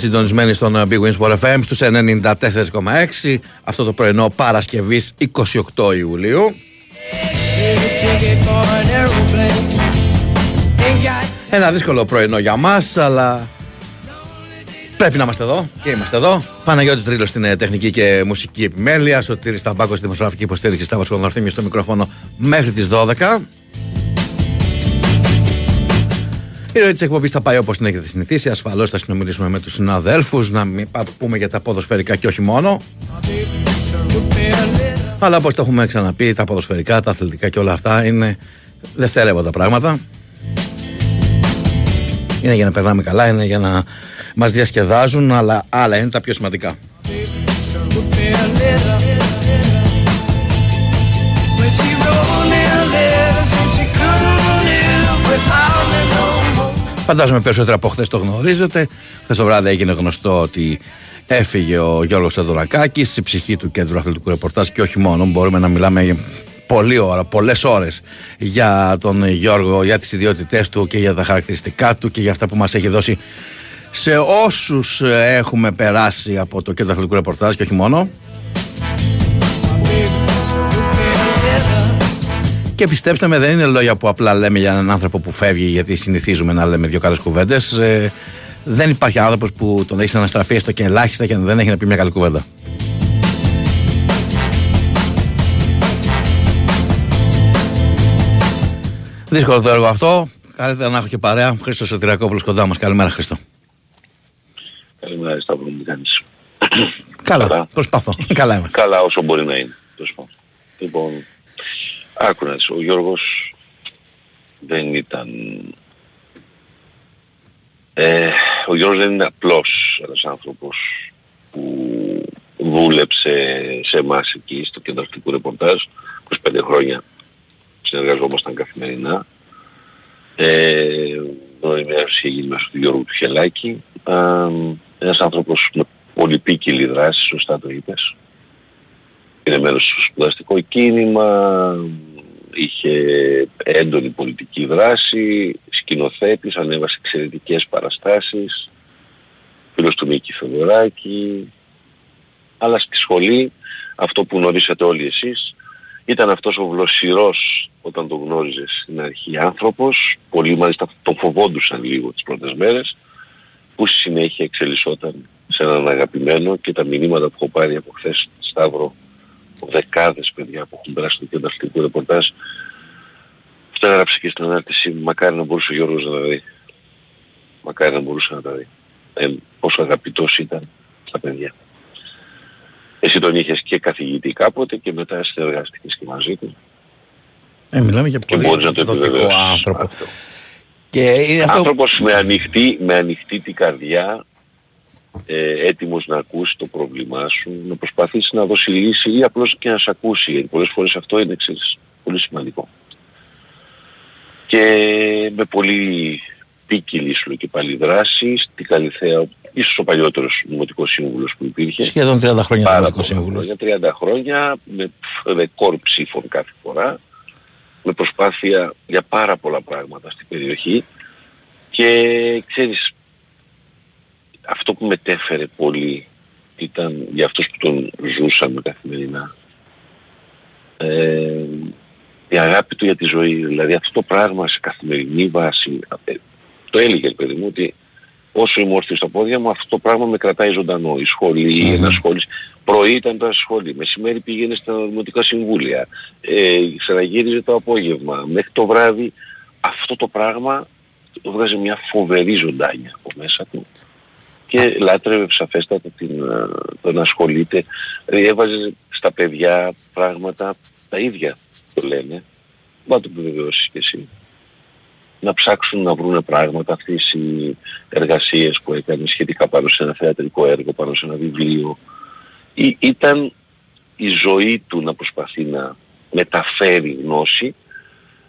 συντονισμένοι στον ε, Big Wins Sport FM στους 94,6 αυτό το πρωινό Παρασκευής 28 Ιουλίου. Get a ticket for an aeroplane. Ain't got Ένα δύσκολο πρωινό για μας, αλλά πρέπει να είμαστε εδώ και είμαστε εδώ. Παναγιώτης Τρίλος στην ε, τεχνική και μουσική επιμέλεια, Σωτήρης Ταμπάκος στη δημοσιογραφική υποστήριξη, Σταύρος Κονδορθήμιος στο μικρόφωνο μέχρι τις 12. Η ροή της εκπομπής θα πάει όπως την έχετε συνηθίσει. Ασφαλώς θα συνομιλήσουμε με τους συναδέλφους, να μην πα- πούμε για τα ποδοσφαιρικά και όχι μόνο. Αλλά όπως το έχουμε ξαναπεί, τα ποδοσφαιρικά, τα αθλητικά και όλα αυτά είναι δευτερεύοντα πράγματα. Είναι για να περνάμε καλά, είναι για να μας διασκεδάζουν, αλλά άλλα είναι τα πιο σημαντικά. Φαντάζομαι περισσότερο από χθες το γνωρίζετε. Χθες το βράδυ έγινε γνωστό ότι έφυγε ο Γιώργος Θεοδωρακάκης στη ψυχή του κέντρου αθλητικού ρεπορτάζ και όχι μόνο. Μπορούμε να μιλάμε για πολλή ώρα, πολλές ώρες για τον Γιώργο, για τις ιδιότητές του και για τα χαρακτηριστικά του και για αυτά που μας έχει δώσει σε όσους ε, έχουμε περάσει από το κέντρο αθλητικού ρεπορτάζ και όχι μόνο. Και πιστέψτε με, δεν είναι λόγια που απλά λέμε για έναν άνθρωπο που φεύγει, γιατί συνηθίζουμε να λέμε δύο καλές κουβέντες. δεν υπάρχει άνθρωπος που τον έχει αναστραφεί έστω και ελάχιστα και δεν έχει να πει μια καλή κουβέντα. Δύσκολο το έργο αυτό. Καλύτερα να έχω και παρέα. Χρήστος Σωτηριακόπουλος κοντά μας. Καλημέρα, Χρήστο. Καλημέρα Σταύρο μου τι κάνεις; Καλά, Καλά. προσπαθώ. Καλά είμαστε. Καλά όσο μπορεί να είναι. τέλος πάντων. Λοιπόν, άκου να δεις, ο Γιώργος δεν ήταν... Ε, ο Γιώργος δεν είναι απλώς ένας άνθρωπος που δούλεψε σε εμάς εκεί στο κέντρο αυτικού ρεπορτάζ 25 χρόνια συνεργαζόμασταν καθημερινά. Ε, ενημέρωση είχε γίνει μέσω του Γιώργου του Χελάκη. Α, ένας άνθρωπος με πολυπίκυλη δράση, σωστά το είπες. Είναι μέρος στο σπουδαστικό κίνημα, είχε έντονη πολιτική δράση, σκηνοθέτης, ανέβασε εξαιρετικές παραστάσεις, φίλος του Μίκη Θεοδωράκη, αλλά στη σχολή αυτό που γνωρίσατε όλοι εσείς ήταν αυτός ο βλοσιρός όταν τον γνώριζες στην αρχή άνθρωπος, πολλοί μάλιστα τον φοβόντουσαν λίγο τις πρώτες μέρες, που στη συνέχεια εξελισσόταν σε έναν αγαπημένο και τα μηνύματα που έχω πάρει από χθες Σταύρο δεκάδες παιδιά που έχουν περάσει το κέντρο αθλητικού ρεπορτάζ. Αυτό έγραψε και στην ανάρτηση μακάρι να μπορούσε ο Γιώργος να τα δει. Μακάρι να μπορούσε να τα δει. Ε, πόσο αγαπητός ήταν στα παιδιά. Εσύ τον είχες και καθηγητή κάποτε και μετά συνεργάστηκες και μαζί του. Ε, μιλάμε για και πολύ μπορείς να το δοτικό επιβεβαιώσεις άνθρωπο. αυτό. Και είναι αυτό Άνθρωπος με ανοιχτή, με ανοιχτή την καρδιά, ε, έτοιμος να ακούσει το πρόβλημά σου, να προσπαθήσει να δώσει λύση ή απλώς και να σε ακούσει, γιατί πολλές φορές αυτό είναι ξέρεις, πολύ σημαντικό. Και με πολύ πίκυλη σου και πάλι δράση, στην Καλυθέα, ίσως ο παλιότερος νομοτικός σύμβουλος που υπήρχε. σχεδόν 30 χρόνια Πάρα δημοτικό πολλά σύμβουλος. χρόνια, 30 χρόνια, με ρεκόρ ψήφων κάθε φορά, με προσπάθεια για πάρα πολλά πράγματα στην περιοχή και ξέρεις, αυτό που μετέφερε πολύ ήταν για αυτούς που τον ζούσαμε καθημερινά. Ε, η αγάπη του για τη ζωή, δηλαδή αυτό το πράγμα σε καθημερινή βάση, ε, το έλεγε ρε παιδί μου ότι όσο είμαι όρθιος στα πόδια μου αυτό το πράγμα με κρατάει ζωντανό. Η σχολή, η ενασχόληση. Πρωί ήταν το σχολή, μεσημέρι πήγαινε στα δημοτικά συμβούλια, ε, ξαναγύριζε το απόγευμα, μέχρι το βράδυ. Αυτό το πράγμα το βγάζει μια φοβερή ζωντάνια από μέσα του και λάτρευε σαφέστατα την, ε, το να ασχολείται. Δηλαδή έβαζε στα παιδιά πράγματα τα ίδια το λένε. Μα το επιβεβαιώσεις και εσύ. Να ψάξουν να βρουν πράγματα αυτές οι εργασίες που έκανε σχετικά πάνω σε ένα θεατρικό έργο, πάνω σε ένα βιβλίο. Ή, ήταν η ζωή του να προσπαθεί να μεταφέρει γνώση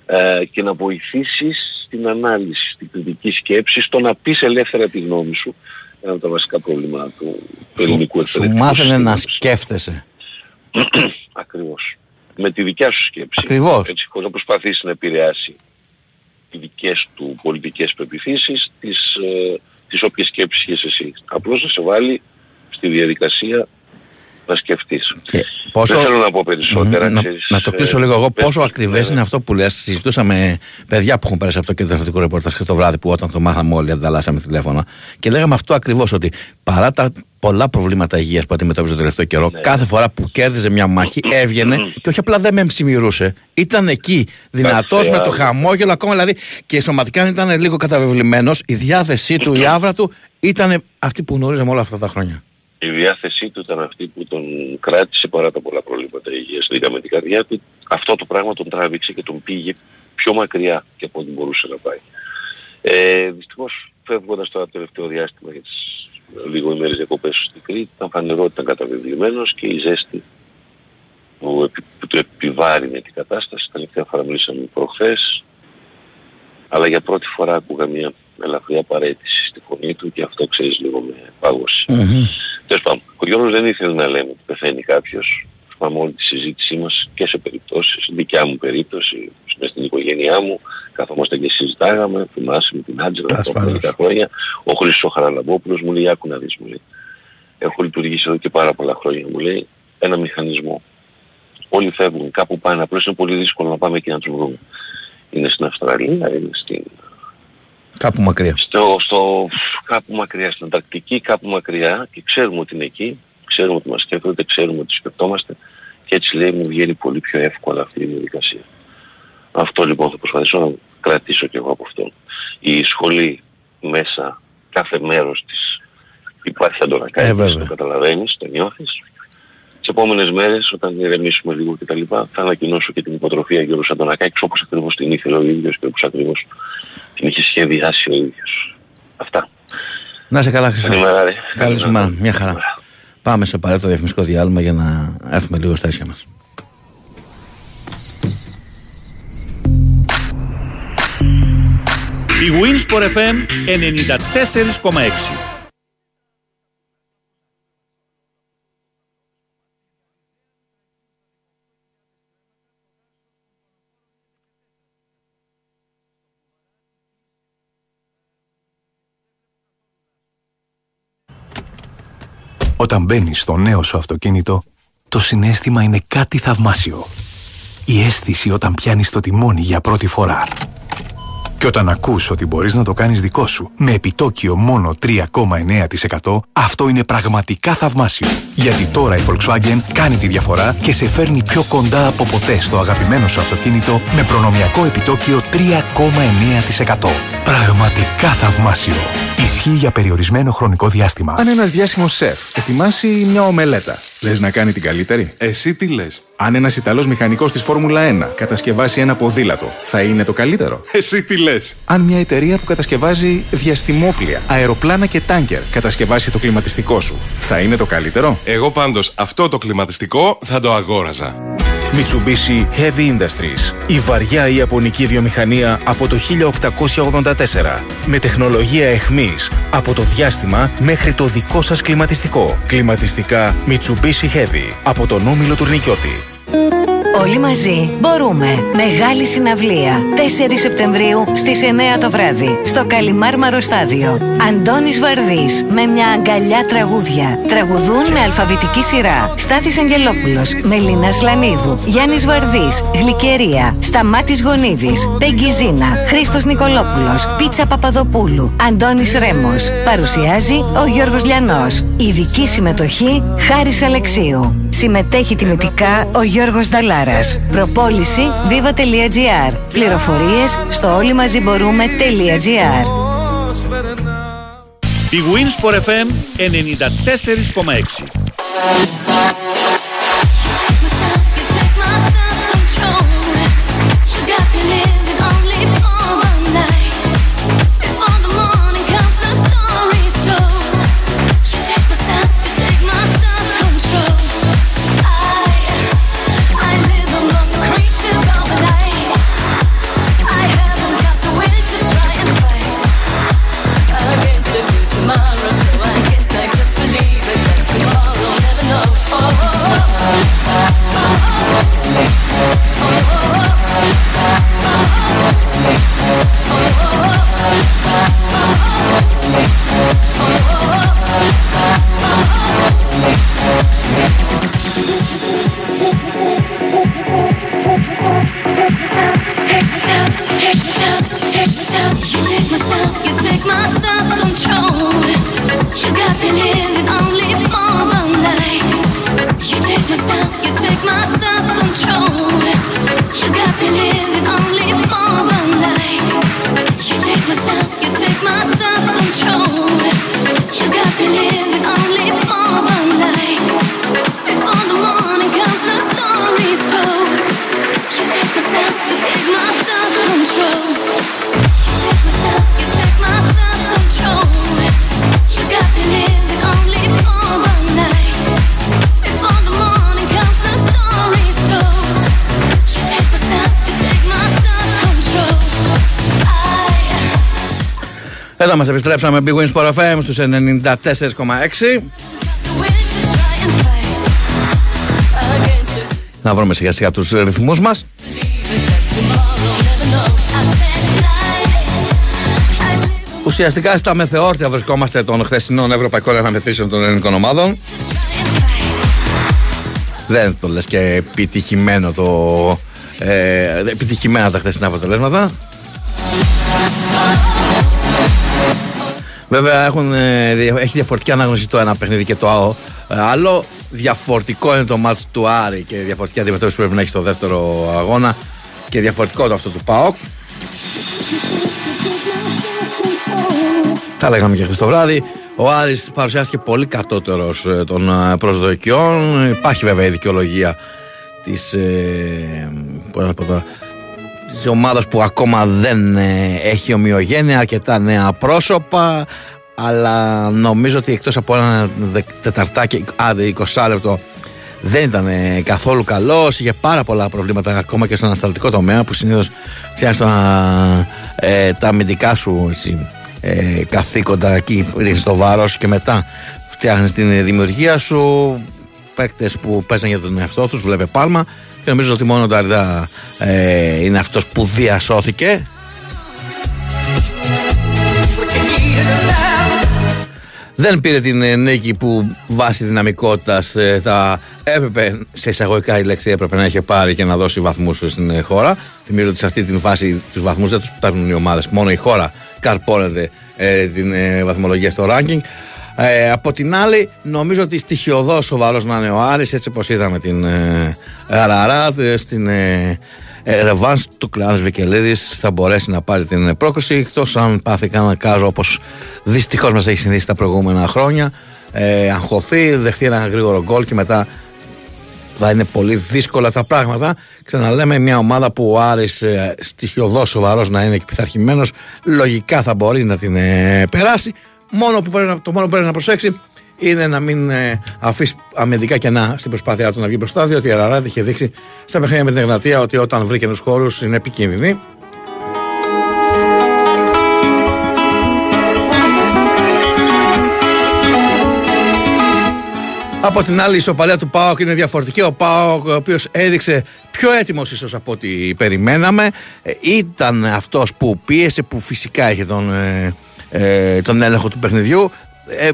ε, και να βοηθήσεις στην ανάλυση, στην κριτική σκέψη, στο να πεις ελεύθερα τη γνώμη σου. Ένα από τα βασικά προβλήματα του, ελληνικού εκπαιδευτικού Σου μάθαινε να σκέφτεσαι. Ακριβώς. Με τη δικιά σου σκέψη. Ακριβώς. Έτσι, χωρίς να προσπαθήσει να επηρεάσει οι δικές του πολιτικές πεπιθήσεις, τις, ε, τις όποιες σκέψεις έχεις εσύ. Απλώς να σε βάλει στη διαδικασία να σκεφτείς. πόσο... Δεν θέλω να πω περισσότερα. Να, να το κλείσω λίγο εγώ. Πόσο ακριβές είναι αυτό που λες. Συζητούσαμε παιδιά που έχουν πέρασει από το κέντρο αθλητικού ρεπορτάζ και το βράδυ που όταν το μάθαμε όλοι ανταλλάσσαμε τηλέφωνα. Και λέγαμε αυτό ακριβώς ότι παρά τα πολλά προβλήματα υγείας που αντιμετώπιζε το τελευταίο καιρό, ναι. κάθε φορά που κέρδιζε μια μάχη έβγαινε και όχι απλά δεν με ψημιρούσε. Ήταν εκεί, δυνατός με το χαμόγελο ακόμα δηλαδή και σωματικά ήταν λίγο καταβεβλημένος, η διάθεσή του, η άβρα του ήταν αυτή που γνωρίζαμε όλα αυτά τα χρόνια η διάθεσή του ήταν αυτή που τον κράτησε παρά τα πολλά προβλήματα υγείας. Δηλαδή με την καρδιά του αυτό το πράγμα τον τράβηξε και τον πήγε πιο μακριά και από ό,τι μπορούσε να πάει. Ε, δυστυχώς φεύγοντας το τελευταίο διάστημα για τις λίγο ημέρες διακοπές στην Κρήτη ήταν φανερό ότι ήταν καταβεβλημένος και η ζέστη που, που του επιβάρυνε την κατάσταση. Τα τελευταία φορά μιλήσαμε προχθές αλλά για πρώτη φορά άκουγα μια ελαφριά παρέτηση στη φωνή του και αυτό ξέρεις λίγο με πάγωση. Τέλος πάντων, ο Γιώργος δεν ήθελε να λέμε ότι πεθαίνει κάποιος. Θυμάμαι όλη τη συζήτησή μας και σε περιπτώσεις, δικιά μου περίπτωση, στην οικογένειά μου, καθόμαστε και συζητάγαμε, θυμάσαι με την Άντζελα από μερικά χρόνια. Ο Χρήστος Χαραλαμπόπουλος μου λέει, άκου να δεις, μου λέει. Έχω λειτουργήσει εδώ και πάρα πολλά χρόνια, μου λέει, ένα μηχανισμό. Όλοι φεύγουν, κάπου πάνε, απλώς είναι πολύ δύσκολο να πάμε εκεί να τους βρούμε. Είναι στην Αυστραλία, είναι στην Κάπου μακριά. Στο, στο, κάπου μακριά, στην Ανταρκτική, κάπου μακριά και ξέρουμε ότι είναι εκεί, ξέρουμε ότι μας σκέφτονται, ξέρουμε ότι σκεφτόμαστε και έτσι λέει μου βγαίνει πολύ πιο εύκολα αυτή η διαδικασία. Αυτό λοιπόν θα προσπαθήσω να κρατήσω και εγώ από αυτό. Η σχολή μέσα κάθε μέρος της υπάρχει αντωνακά, το καταλαβαίνεις, το νιώθεις. Τις επόμενες μέρες όταν ηρεμήσουμε λίγο και τα λοιπά θα ανακοινώσω και την υποτροφία Γιώργος Αντωνακάκης όπως ακριβώς την ήθελε ο ίδιος και όπως ακριβώς την είχε σχεδιάσει ο ίδιος. Αυτά. Να σε καλά Χρυσό. Καλή σου μέρα. Μια χαρά. Πάμε σε παρέτο διαφημιστικό διάλειμμα για να έρθουμε λίγο στα ίσια μας. Η Winsport FM 94,6 Όταν μπαίνει στο νέο σου αυτοκίνητο, το συνέστημα είναι κάτι θαυμάσιο. Η αίσθηση όταν πιάνεις το τιμόνι για πρώτη φορά. Και όταν ακούς ότι μπορείς να το κάνεις δικό σου με επιτόκιο μόνο 3,9% αυτό είναι πραγματικά θαυμάσιο. Γιατί τώρα η Volkswagen κάνει τη διαφορά και σε φέρνει πιο κοντά από ποτέ στο αγαπημένο σου αυτοκίνητο με προνομιακό επιτόκιο 3,9%. Πραγματικά θαυμάσιο. Ισχύει για περιορισμένο χρονικό διάστημα. Αν ένας διάσημος σεφ ετοιμάσει μια ομελέτα, λες να κάνει την καλύτερη; Εσύ τι λες; Αν ένας Ιταλός μηχανικός της Φόρμουλα 1 κατασκευάσει ένα ποδήλατο, θα είναι το καλύτερο; Εσύ τι λες; Αν μια εταιρεία που κατασκευάζει διαστημόπλια, αεροπλάνα και τάγκερ κατασκευάσει το κλιματιστικό σου, θα είναι το καλύτερο; Εγώ πάντως αυτό το κλιματιστικό θα το αγόραζα. Mitsubishi Heavy Industries. Η βαριά ιαπωνική βιομηχανία από το 1884. Με τεχνολογία εχμής από το διάστημα μέχρι το δικό σας κλιματιστικό. Κλιματιστικά Mitsubishi Heavy από τον Όμιλο Τουρνικιώτη. Όλοι μαζί μπορούμε. Μεγάλη συναυλία. 4 Σεπτεμβρίου στις 9 το βράδυ. Στο Καλιμάρμαρο Στάδιο. Αντώνης Βαρδής με μια αγκαλιά τραγούδια. Τραγουδούν με αλφαβητική σειρά. Στάθης Αγγελόπουλος, Μελίνα Σλανίδου, Γιάννης Βαρδής, Γλυκερία, Σταμάτης Γονίδης, Πεγκιζίνα, Χρήστος Νικολόπουλος, Πίτσα Παπαδοπούλου, Αντώνης Ρέμος. Παρουσιάζει ο Γιώργος Λιανός. Ειδική συμμετοχή Χάρης Αλεξίου. Συμμετέχει τιμητικά ο Γιώργος Νταλάρας. Προπόληση viva.gr. Πληροφορίες στο όλοι μαζί μπορούμε.gr. Η Winsport FM 94,6 Εδώ μας επιστρέψαμε Big Wins Sport FM στους 94,6 Να βρούμε σιγά σιγά τους ρυθμούς μας. Ουσιαστικά στα μεθεόρτια βρισκόμαστε των χθεσινών ευρωπαϊκών αναμετρήσεων των ελληνικών ομάδων. Δεν το λες και επιτυχημένο το... Ε, επιτυχημένα τα χθεσινά αποτελέσματα Βέβαια έχουν, ε, έχει διαφορετική ανάγνωση το ένα παιχνίδι και το άλλο. Διαφορετικό είναι το μάτς του Άρη και διαφορετική αντιμετώπιση που πρέπει να έχει στο δεύτερο αγώνα και διαφορετικό το αυτό του ΠΑΟΚ. Τα λέγαμε και χθες το βράδυ. Ο Άρης παρουσιάστηκε πολύ κατώτερος ε, των ε, προσδοκιών. Υπάρχει βέβαια η δικαιολογία της, ε, της ομάδας που ακόμα δεν ε, έχει ομοιογένεια, αρκετά νέα πρόσωπα αλλά νομίζω ότι εκτός από ένα τεταρτάκι, άντε 20 λεπτό δεν ήταν ε, καθόλου καλός. Είχε πάρα πολλά προβλήματα ακόμα και στον ανασταλτικό τομέα που συνήθως φτιάχνει ε, τα αμυντικά σου έτσι, ε, καθήκοντα εκεί ρίχνεις το βάρος και μετά φτιάχνεις την δημιουργία σου. Παίκτες που παίζαν για τον εαυτό τους, βλέπε πάλμα και νομίζω ότι μόνο το Αριδά ε, είναι αυτός που διασώθηκε δεν πήρε την ε, νίκη που βάσει δυναμικότητας ε, θα έπρεπε, σε εισαγωγικά η λέξη έπρεπε να έχει πάρει και να δώσει βαθμούς στην ε, χώρα. Θυμίζω ότι σε αυτή τη φάση τους βαθμούς δεν τους παίρνουν οι ομάδες, μόνο η χώρα καρπώνεται την βαθμολογία στο ranking. Ε, από την άλλη, νομίζω ότι στοιχειοδός σοβαρό να είναι ο Άρης, έτσι όπω είδαμε την ε, Αραράτ στην ε, ε, ρεβάνς του Κλεάνος Βικελίδης θα μπορέσει να πάρει την πρόκληση εκτός αν πάθει κανένα κάζο όπως δυστυχώς μας έχει συνηθίσει τα προηγούμενα χρόνια ε, αγχωθεί, δεχτεί ένα γρήγορο γκολ και μετά θα είναι πολύ δύσκολα τα πράγματα. Ξαναλέμε μια ομάδα που ο Άρης ε, στοιχειοδός σοβαρός να είναι και πειθαρχημένος λογικά θα μπορεί να την ε, περάσει. Μόνο που πρέπει, το μόνο που πρέπει να προσέξει είναι να μην ε, αφήσει αμυντικά κενά στην προσπάθειά του να βγει μπροστά, διότι η Αραράδη είχε δείξει στα παιχνίδια με την Εγνατία ότι όταν βρει καινού χώρους είναι επικίνδυνη. Από την άλλη, η ισοπαλία του Πάοκ είναι διαφορετική. Ο Πάοκ, ο οποίος έδειξε πιο έτοιμος ίσως από ό,τι περιμέναμε, ε, ήταν αυτός που πίεσε, που φυσικά είχε τον, ε, ε τον έλεγχο του παιχνιδιού. Ε,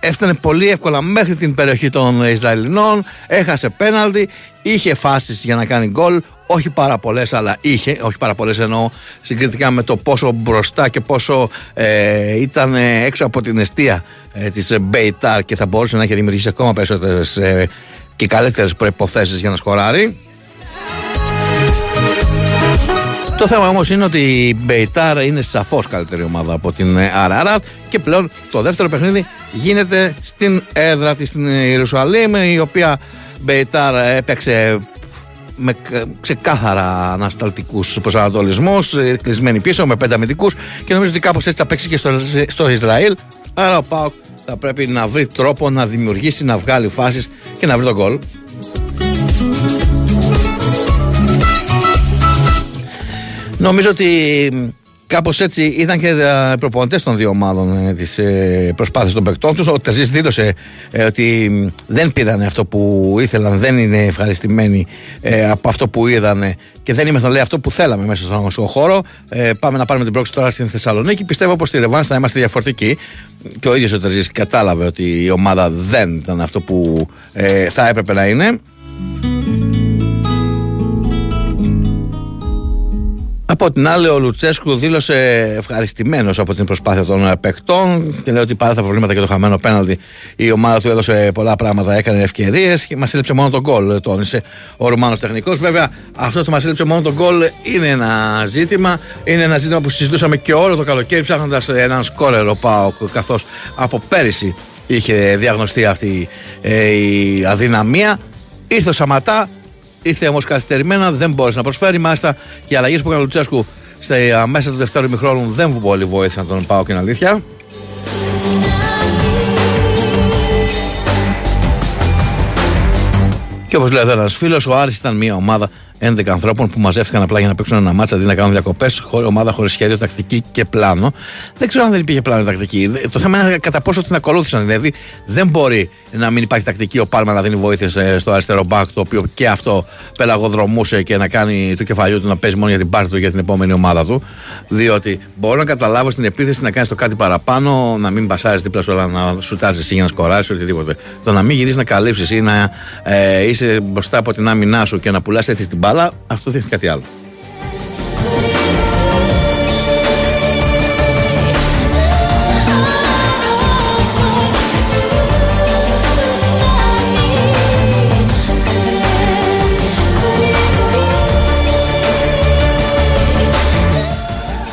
έφτανε πολύ εύκολα μέχρι την περιοχή των Ισραηλινών, έχασε πέναλτι, είχε φάσεις για να κάνει γκολ, όχι πάρα πολλές, αλλά είχε, όχι πάρα πολλές εννοώ συγκριτικά με το πόσο μπροστά και πόσο ε, ήταν έξω από την αιστεία ε, της Μπεϊτάρ και θα μπορούσε να έχει δημιουργήσει ακόμα περισσότερες ε, και καλύτερες προϋποθέσεις για να σκοράρει. Το θέμα όμως είναι ότι η Μπεϊτάρ είναι σαφώς καλύτερη ομάδα από την Αραράτ και πλέον το δεύτερο παιχνίδι γίνεται στην έδρα της στην Ιερουσαλήμ, η οποία Μπεϊτάρ έπαιξε με ξεκάθαρα ανασταλτικούς προσανατολισμούς, ε, κλεισμένοι πίσω με πέντε αμυντικούς και νομίζω ότι κάπως έτσι θα παίξει και στο, στο Ισραήλ. Άρα ο Πάοκ θα πρέπει να βρει τρόπο να δημιουργήσει, να βγάλει φάσεις και να βρει τον γκολ. Νομίζω ότι Κάπως έτσι ήταν και οι προπονητές των δύο ομάδων τι ε, προσπάθειε των παικτών τους. Ο Τερζής δήλωσε ε, ότι δεν πήραν αυτό που ήθελαν, δεν είναι ευχαριστημένοι ε, από αυτό που είδαν και δεν είμαστε λέει αυτό που θέλαμε μέσα στον χώρο. Πάμε να πάρουμε την πρόκληση τώρα στην Θεσσαλονίκη. Πιστεύω πως στη Ρεβάνς θα είμαστε διαφορετικοί. Και ο ίδιος ο Τερζής κατάλαβε ότι η ομάδα δεν ήταν αυτό που θα έπρεπε να είναι. Από την άλλη, ο Λουτσέσκου δήλωσε ευχαριστημένος από την προσπάθεια των παικτών και λέει ότι παρά τα προβλήματα και το χαμένο πέναλτι, η ομάδα του έδωσε πολλά πράγματα, έκανε ευκαιρίες και μας έλειψε μόνο τον γκολ, τόνισε ο Ρουμάνος τεχνικός. Βέβαια, αυτό το μας έλειψε μόνο τον γκολ είναι ένα ζήτημα. Είναι ένα ζήτημα που συζητούσαμε και όλο το καλοκαίρι ψάχνοντας έναν σκόρερο Πάοκ, καθώς από πέρυσι είχε διαγνωστεί αυτή ε, η αδυναμία. Ήρθε ο Σαματά, Ήρθε όμως καθυστερημένα, δεν μπόρεσε να προσφέρει. Μάλιστα οι αλλαγές που έκανε ο Λουτσέσκου στα μέσα του δεύτερου μηχρόνου δεν πολύ βοήθησαν τον Πάο και είναι αλήθεια. Και όπως λέει εδώ ένας φίλος, ο Άρης ήταν μια ομάδα 11 ανθρώπων που μαζεύτηκαν απλά για να παίξουν ένα μάτσα αντί να κάνουν διακοπές. Ομάδα χωρίς σχέδιο, τακτική και πλάνο. Δεν ξέρω αν δεν υπήρχε πλάνο τακτική. Το θέμα είναι κατά πόσο την ακολούθησαν. Δηλαδή δεν μπορεί να μην υπάρχει τακτική ο Πάλμα να δίνει βοήθειε στο αριστερό μπακ, το οποίο και αυτό πελαγοδρομούσε και να κάνει του κεφαλιού του να παίζει μόνο για την πάρτη του για την επόμενη ομάδα του. Διότι μπορώ να καταλάβω στην επίθεση να κάνεις το κάτι παραπάνω, να μην πασάρει δίπλα σου, αλλά να σουτάζεις εσύ για να σκοράσεις οτιδήποτε. Το να μην γυρίσεις να καλύψεις ή να ε, είσαι μπροστά από την άμυνά σου και να πουλάς έτσι την μπάλα, αυτό δείχνει κάτι άλλο.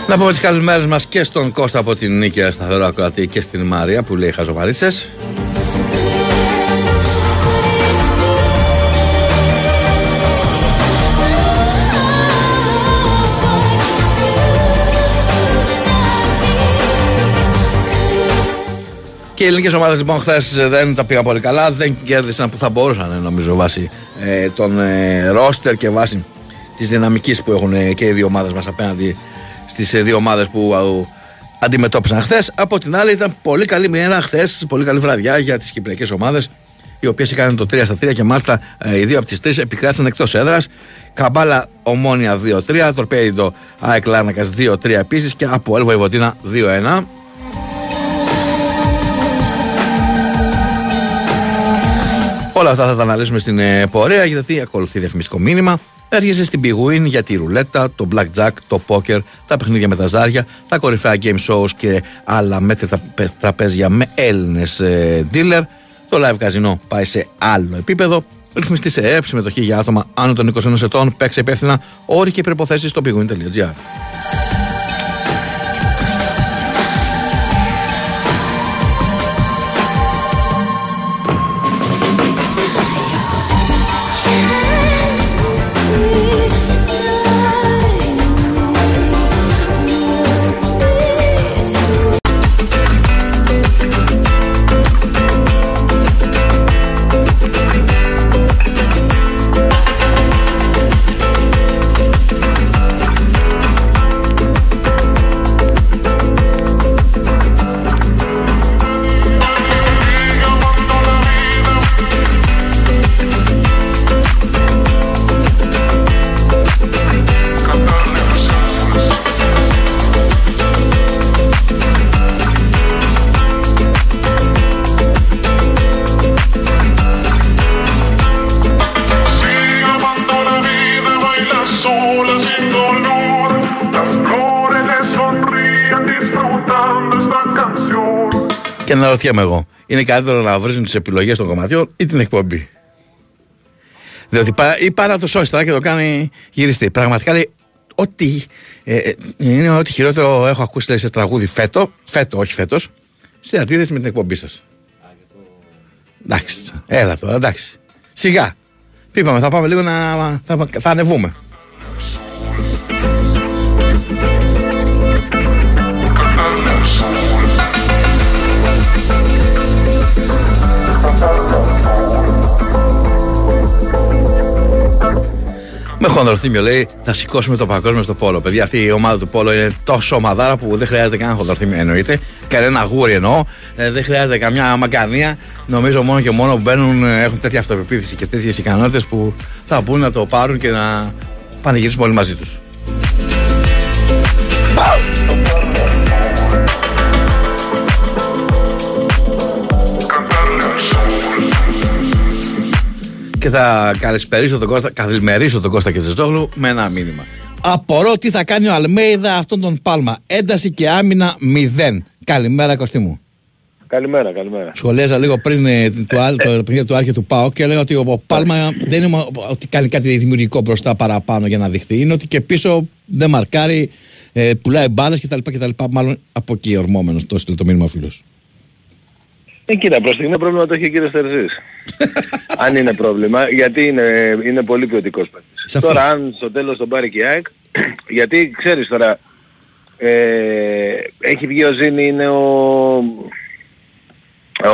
Να πούμε τις καλημέρες μας και στον Κώστα από την Νίκαια Σταθερό Ακροατή και στην Μαρία που λέει Χαζοβαρίτσε. Και οι ελληνικές ομάδες λοιπόν χθες δεν τα πήγαν πολύ καλά. Δεν κέρδισαν που θα μπορούσαν νομίζω βάσει ε, των ε, ρόστερ και βάσει της δυναμικής που έχουν ε, και οι δύο ομάδες μας απέναντι στις ε, δύο ομάδες που αντιμετώπισαν χθες. Από την άλλη, ήταν πολύ καλή μέρα χθες, πολύ καλή βραδιά για τις κυπριακές ομάδες, οι οποίες έκαναν το 3 στα 3 και μάλιστα ε, οι δύο από τις τρεις επικράτησαν εκτός έδρας. Καμπάλα Ομόνια 2-3, Τορπέιντο ΑΕΚ Λάρνακας 2-3 επίσης και από Έλβο Ιβωτίνα 2-1. Όλα αυτά θα τα αναλύσουμε στην ε, πορεία γιατί ακολουθεί διαφημιστικό μήνυμα. Έρχεσαι στην Big για τη ρουλέτα, το blackjack, το poker, τα παιχνίδια με τα ζάρια, τα κορυφαία game shows και άλλα μέτρητα τραπέζια με Έλληνες ε, dealer. Το live καζινό πάει σε άλλο επίπεδο. Ρυθμιστή σε ΕΕ, συμμετοχή για άτομα άνω των 21 ετών, παίξει υπεύθυνα, όροι και προποθέσει στο bigwin.gr. Και αναρωτιέμαι εγώ, είναι καλύτερο να βρίζουν τις επιλογές των κομματιών ή την εκπομπή; Διότι ή πάρα το σώσει τώρα και το κάνει γυριστή. Πραγματικά λέει, ό,τι, ε, ε, είναι ό,τι χειρότερο έχω ακούσει λέει, σε τραγούδι φέτο, φέτο, όχι φέτος, σε αντίθεση με την εκπομπή σας. Εντάξει, έλα τώρα, εντάξει. Σιγά. Πήγαμε, θα πάμε λίγο να. θα, θα ανεβούμε. Με χονδροθύμιο λέει θα σηκώσουμε το παγκόσμιο στο πόλο. Παιδιά, αυτή η ομάδα του πόλο είναι τόσο ομαδάρα που δεν χρειάζεται καν χονδροθύμιο εννοείται. Κανένα γούρι εννοώ. Ε, δεν χρειάζεται καμιά μακανία. Νομίζω μόνο και μόνο που μπαίνουν ε, έχουν τέτοια αυτοπεποίθηση και τέτοιες ικανότητες που θα μπουν να το πάρουν και να πανηγυρίσουμε όλοι μαζί τους. Και θα καλησπερίσω τον Κώστα, καθημερίσω τον Κώστα Κετσετζόγλου με ένα μήνυμα. Απορώ τι θα κάνει ο Αλμέιδα αυτόν τον Πάλμα. Ένταση και άμυνα μηδέν. Καλημέρα Κωστή μου. Καλημέρα, καλημέρα. Σχολίαζα λίγο πριν ε, το, το, το, το άρχη του ΠΑΟ και έλεγα ότι ο Πάλμα δεν είναι ότι κάνει κάτι δημιουργικό μπροστά παραπάνω για να δειχθεί. Είναι ότι και πίσω δεν μαρκάρει, ε, πουλάει μπάλες κτλ, κτλ. Μάλλον από εκεί ορμόμενος το έστειλε το μήνυμα ο φίλος. Ε, κοίτα, προς στιγμή πρόβλημα το έχει ο κύριος Τερζής. αν είναι πρόβλημα, γιατί είναι, είναι πολύ ποιοτικός παίκτης. Τώρα αν στο τέλος τον πάρει και η ΑΕΚ, γιατί ξέρεις τώρα, ε, έχει βγει ο Ζήνη, είναι ο,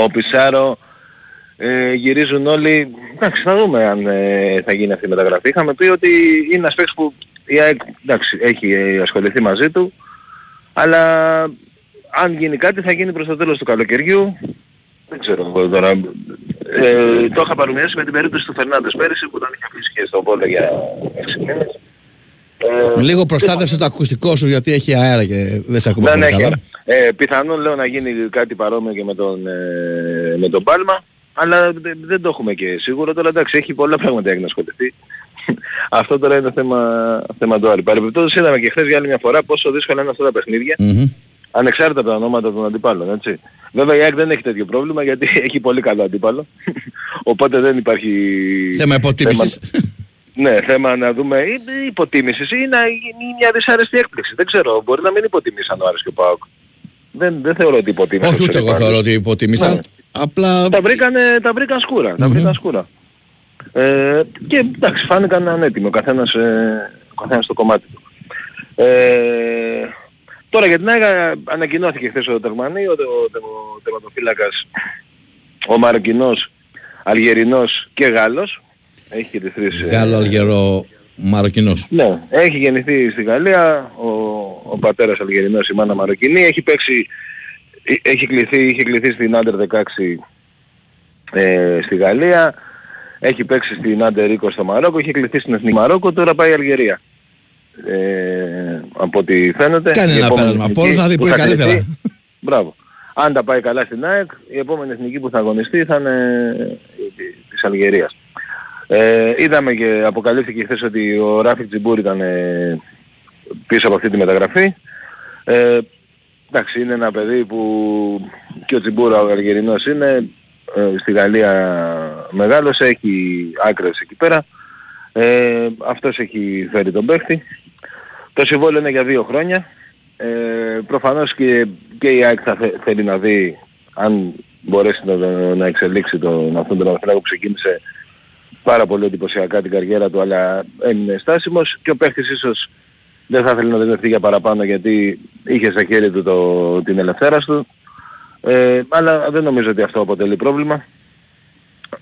ο Πισάρο, ε, γυρίζουν όλοι, εντάξει θα δούμε αν ε, θα γίνει αυτή η μεταγραφή. Είχαμε πει ότι είναι ένας παίκτης που η ΑΕΚ εντάξει, έχει ασχοληθεί μαζί του, αλλά αν γίνει κάτι θα γίνει προς το τέλος του καλοκαιριού δεν ξέρω εγώ τώρα. Ε, το είχα παρομοιάσει με την περίπτωση του Φερνάντες πέρυσι που τον είχε αφήσει και στον πόλο για 6 μήνες. Ε, Λίγο προστάτευσε το ακουστικό σου γιατί έχει αέρα και δεν σε ακούμε ναι, πολύ ναι, καλά. Ε, πιθανόν λέω να γίνει κάτι παρόμοιο και με τον, ε, με τον Πάλμα, αλλά δεν το έχουμε και σίγουρο. Τώρα εντάξει, έχει πολλά πράγματα για να ασχοληθεί. Αυτό τώρα είναι θέμα, θέμα του άλλου. Παρεμπιπτόντως είδαμε και χθες για άλλη μια φορά πόσο δύσκολα είναι αυτά τα παιχνίδια. Mm-hmm. Ανεξάρτητα από τα ονόματα των αντιπάλων, έτσι. Βέβαια η ΑΕΚ δεν έχει τέτοιο πρόβλημα γιατί έχει πολύ καλό αντίπαλο. Οπότε δεν υπάρχει... Θέμα υποτίμησης. ναι, θέμα να δούμε ή υποτίμησης ή να γίνει μια δυσάρεστη έκπληξη. Δεν ξέρω, μπορεί να μην υποτιμήσαν ο Άρης και ο Πάοκ. Δεν, δεν θεωρώ ότι υποτίμησαν. Όχι ούτε εγώ θεωρώ ότι υποτίμησαν. Ναι. Απλά... Τα, βρήκανε, τα βρήκαν σκούρα. Τα βρήκαν σκούρα. Ε, και εντάξει, φάνηκαν ανέτοιμοι ο καθένας, ε, ο καθένας στο κομμάτι του. Ε, Τώρα για την ΑΕΚ ανακοινώθηκε χθες ο Τερμανί, ο, ο τερματοφύλακας, ο Μαροκινός, Αλγερινός και Γάλλος. Έχει και τις τρεις... Ε, Γάλλο, Αλγερό, Μαροκινός. Ναι, έχει γεννηθεί στη Γαλλία, ο, ο πατέρας Αλγερινός, η μάνα Μαροκινή, έχει παίξει, ε, έχει κληθεί, είχε κληθεί στην Άντερ 16 ε, στη Γαλλία, έχει παίξει στην Άντερ 20 στο Μαρόκο, έχει κληθεί στην Εθνική Μαρόκο, τώρα πάει η Αλγερία ε, από ό,τι φαίνεται. Κάνει ένα πέρασμα. Πώς να δει που είναι καλύτερα. Μπράβο. Αν τα πάει καλά στην ΑΕΚ, η επόμενη εθνική που θα αγωνιστεί θα είναι της Αλγερίας. Ε, είδαμε και αποκαλύφθηκε χθες ότι ο Ράφη Τζιμπούρ ήταν ε, πίσω από αυτή τη μεταγραφή. Ε, εντάξει, είναι ένα παιδί που και ο Τζιμπούρ ο Αλγερινός είναι, ε, στη Γαλλία μεγάλος, έχει άκρες εκεί πέρα. Ε, αυτός έχει φέρει τον παίχτη. Το συμβόλαιο είναι για δύο χρόνια. Ε, προφανώς και, και η ΑΕΚ θα θέλει να δει αν μπορέσει να, να εξελίξει τον, αυτόν τον Αθηνά που ξεκίνησε πάρα πολύ εντυπωσιακά την καριέρα του αλλά έμεινε στάσιμος και ο παίχτης ίσως δεν θα ήθελε να δεσμευτεί για παραπάνω γιατί είχε στα χέρια του το, την ελευθέρα του. Ε, αλλά δεν νομίζω ότι αυτό αποτελεί πρόβλημα.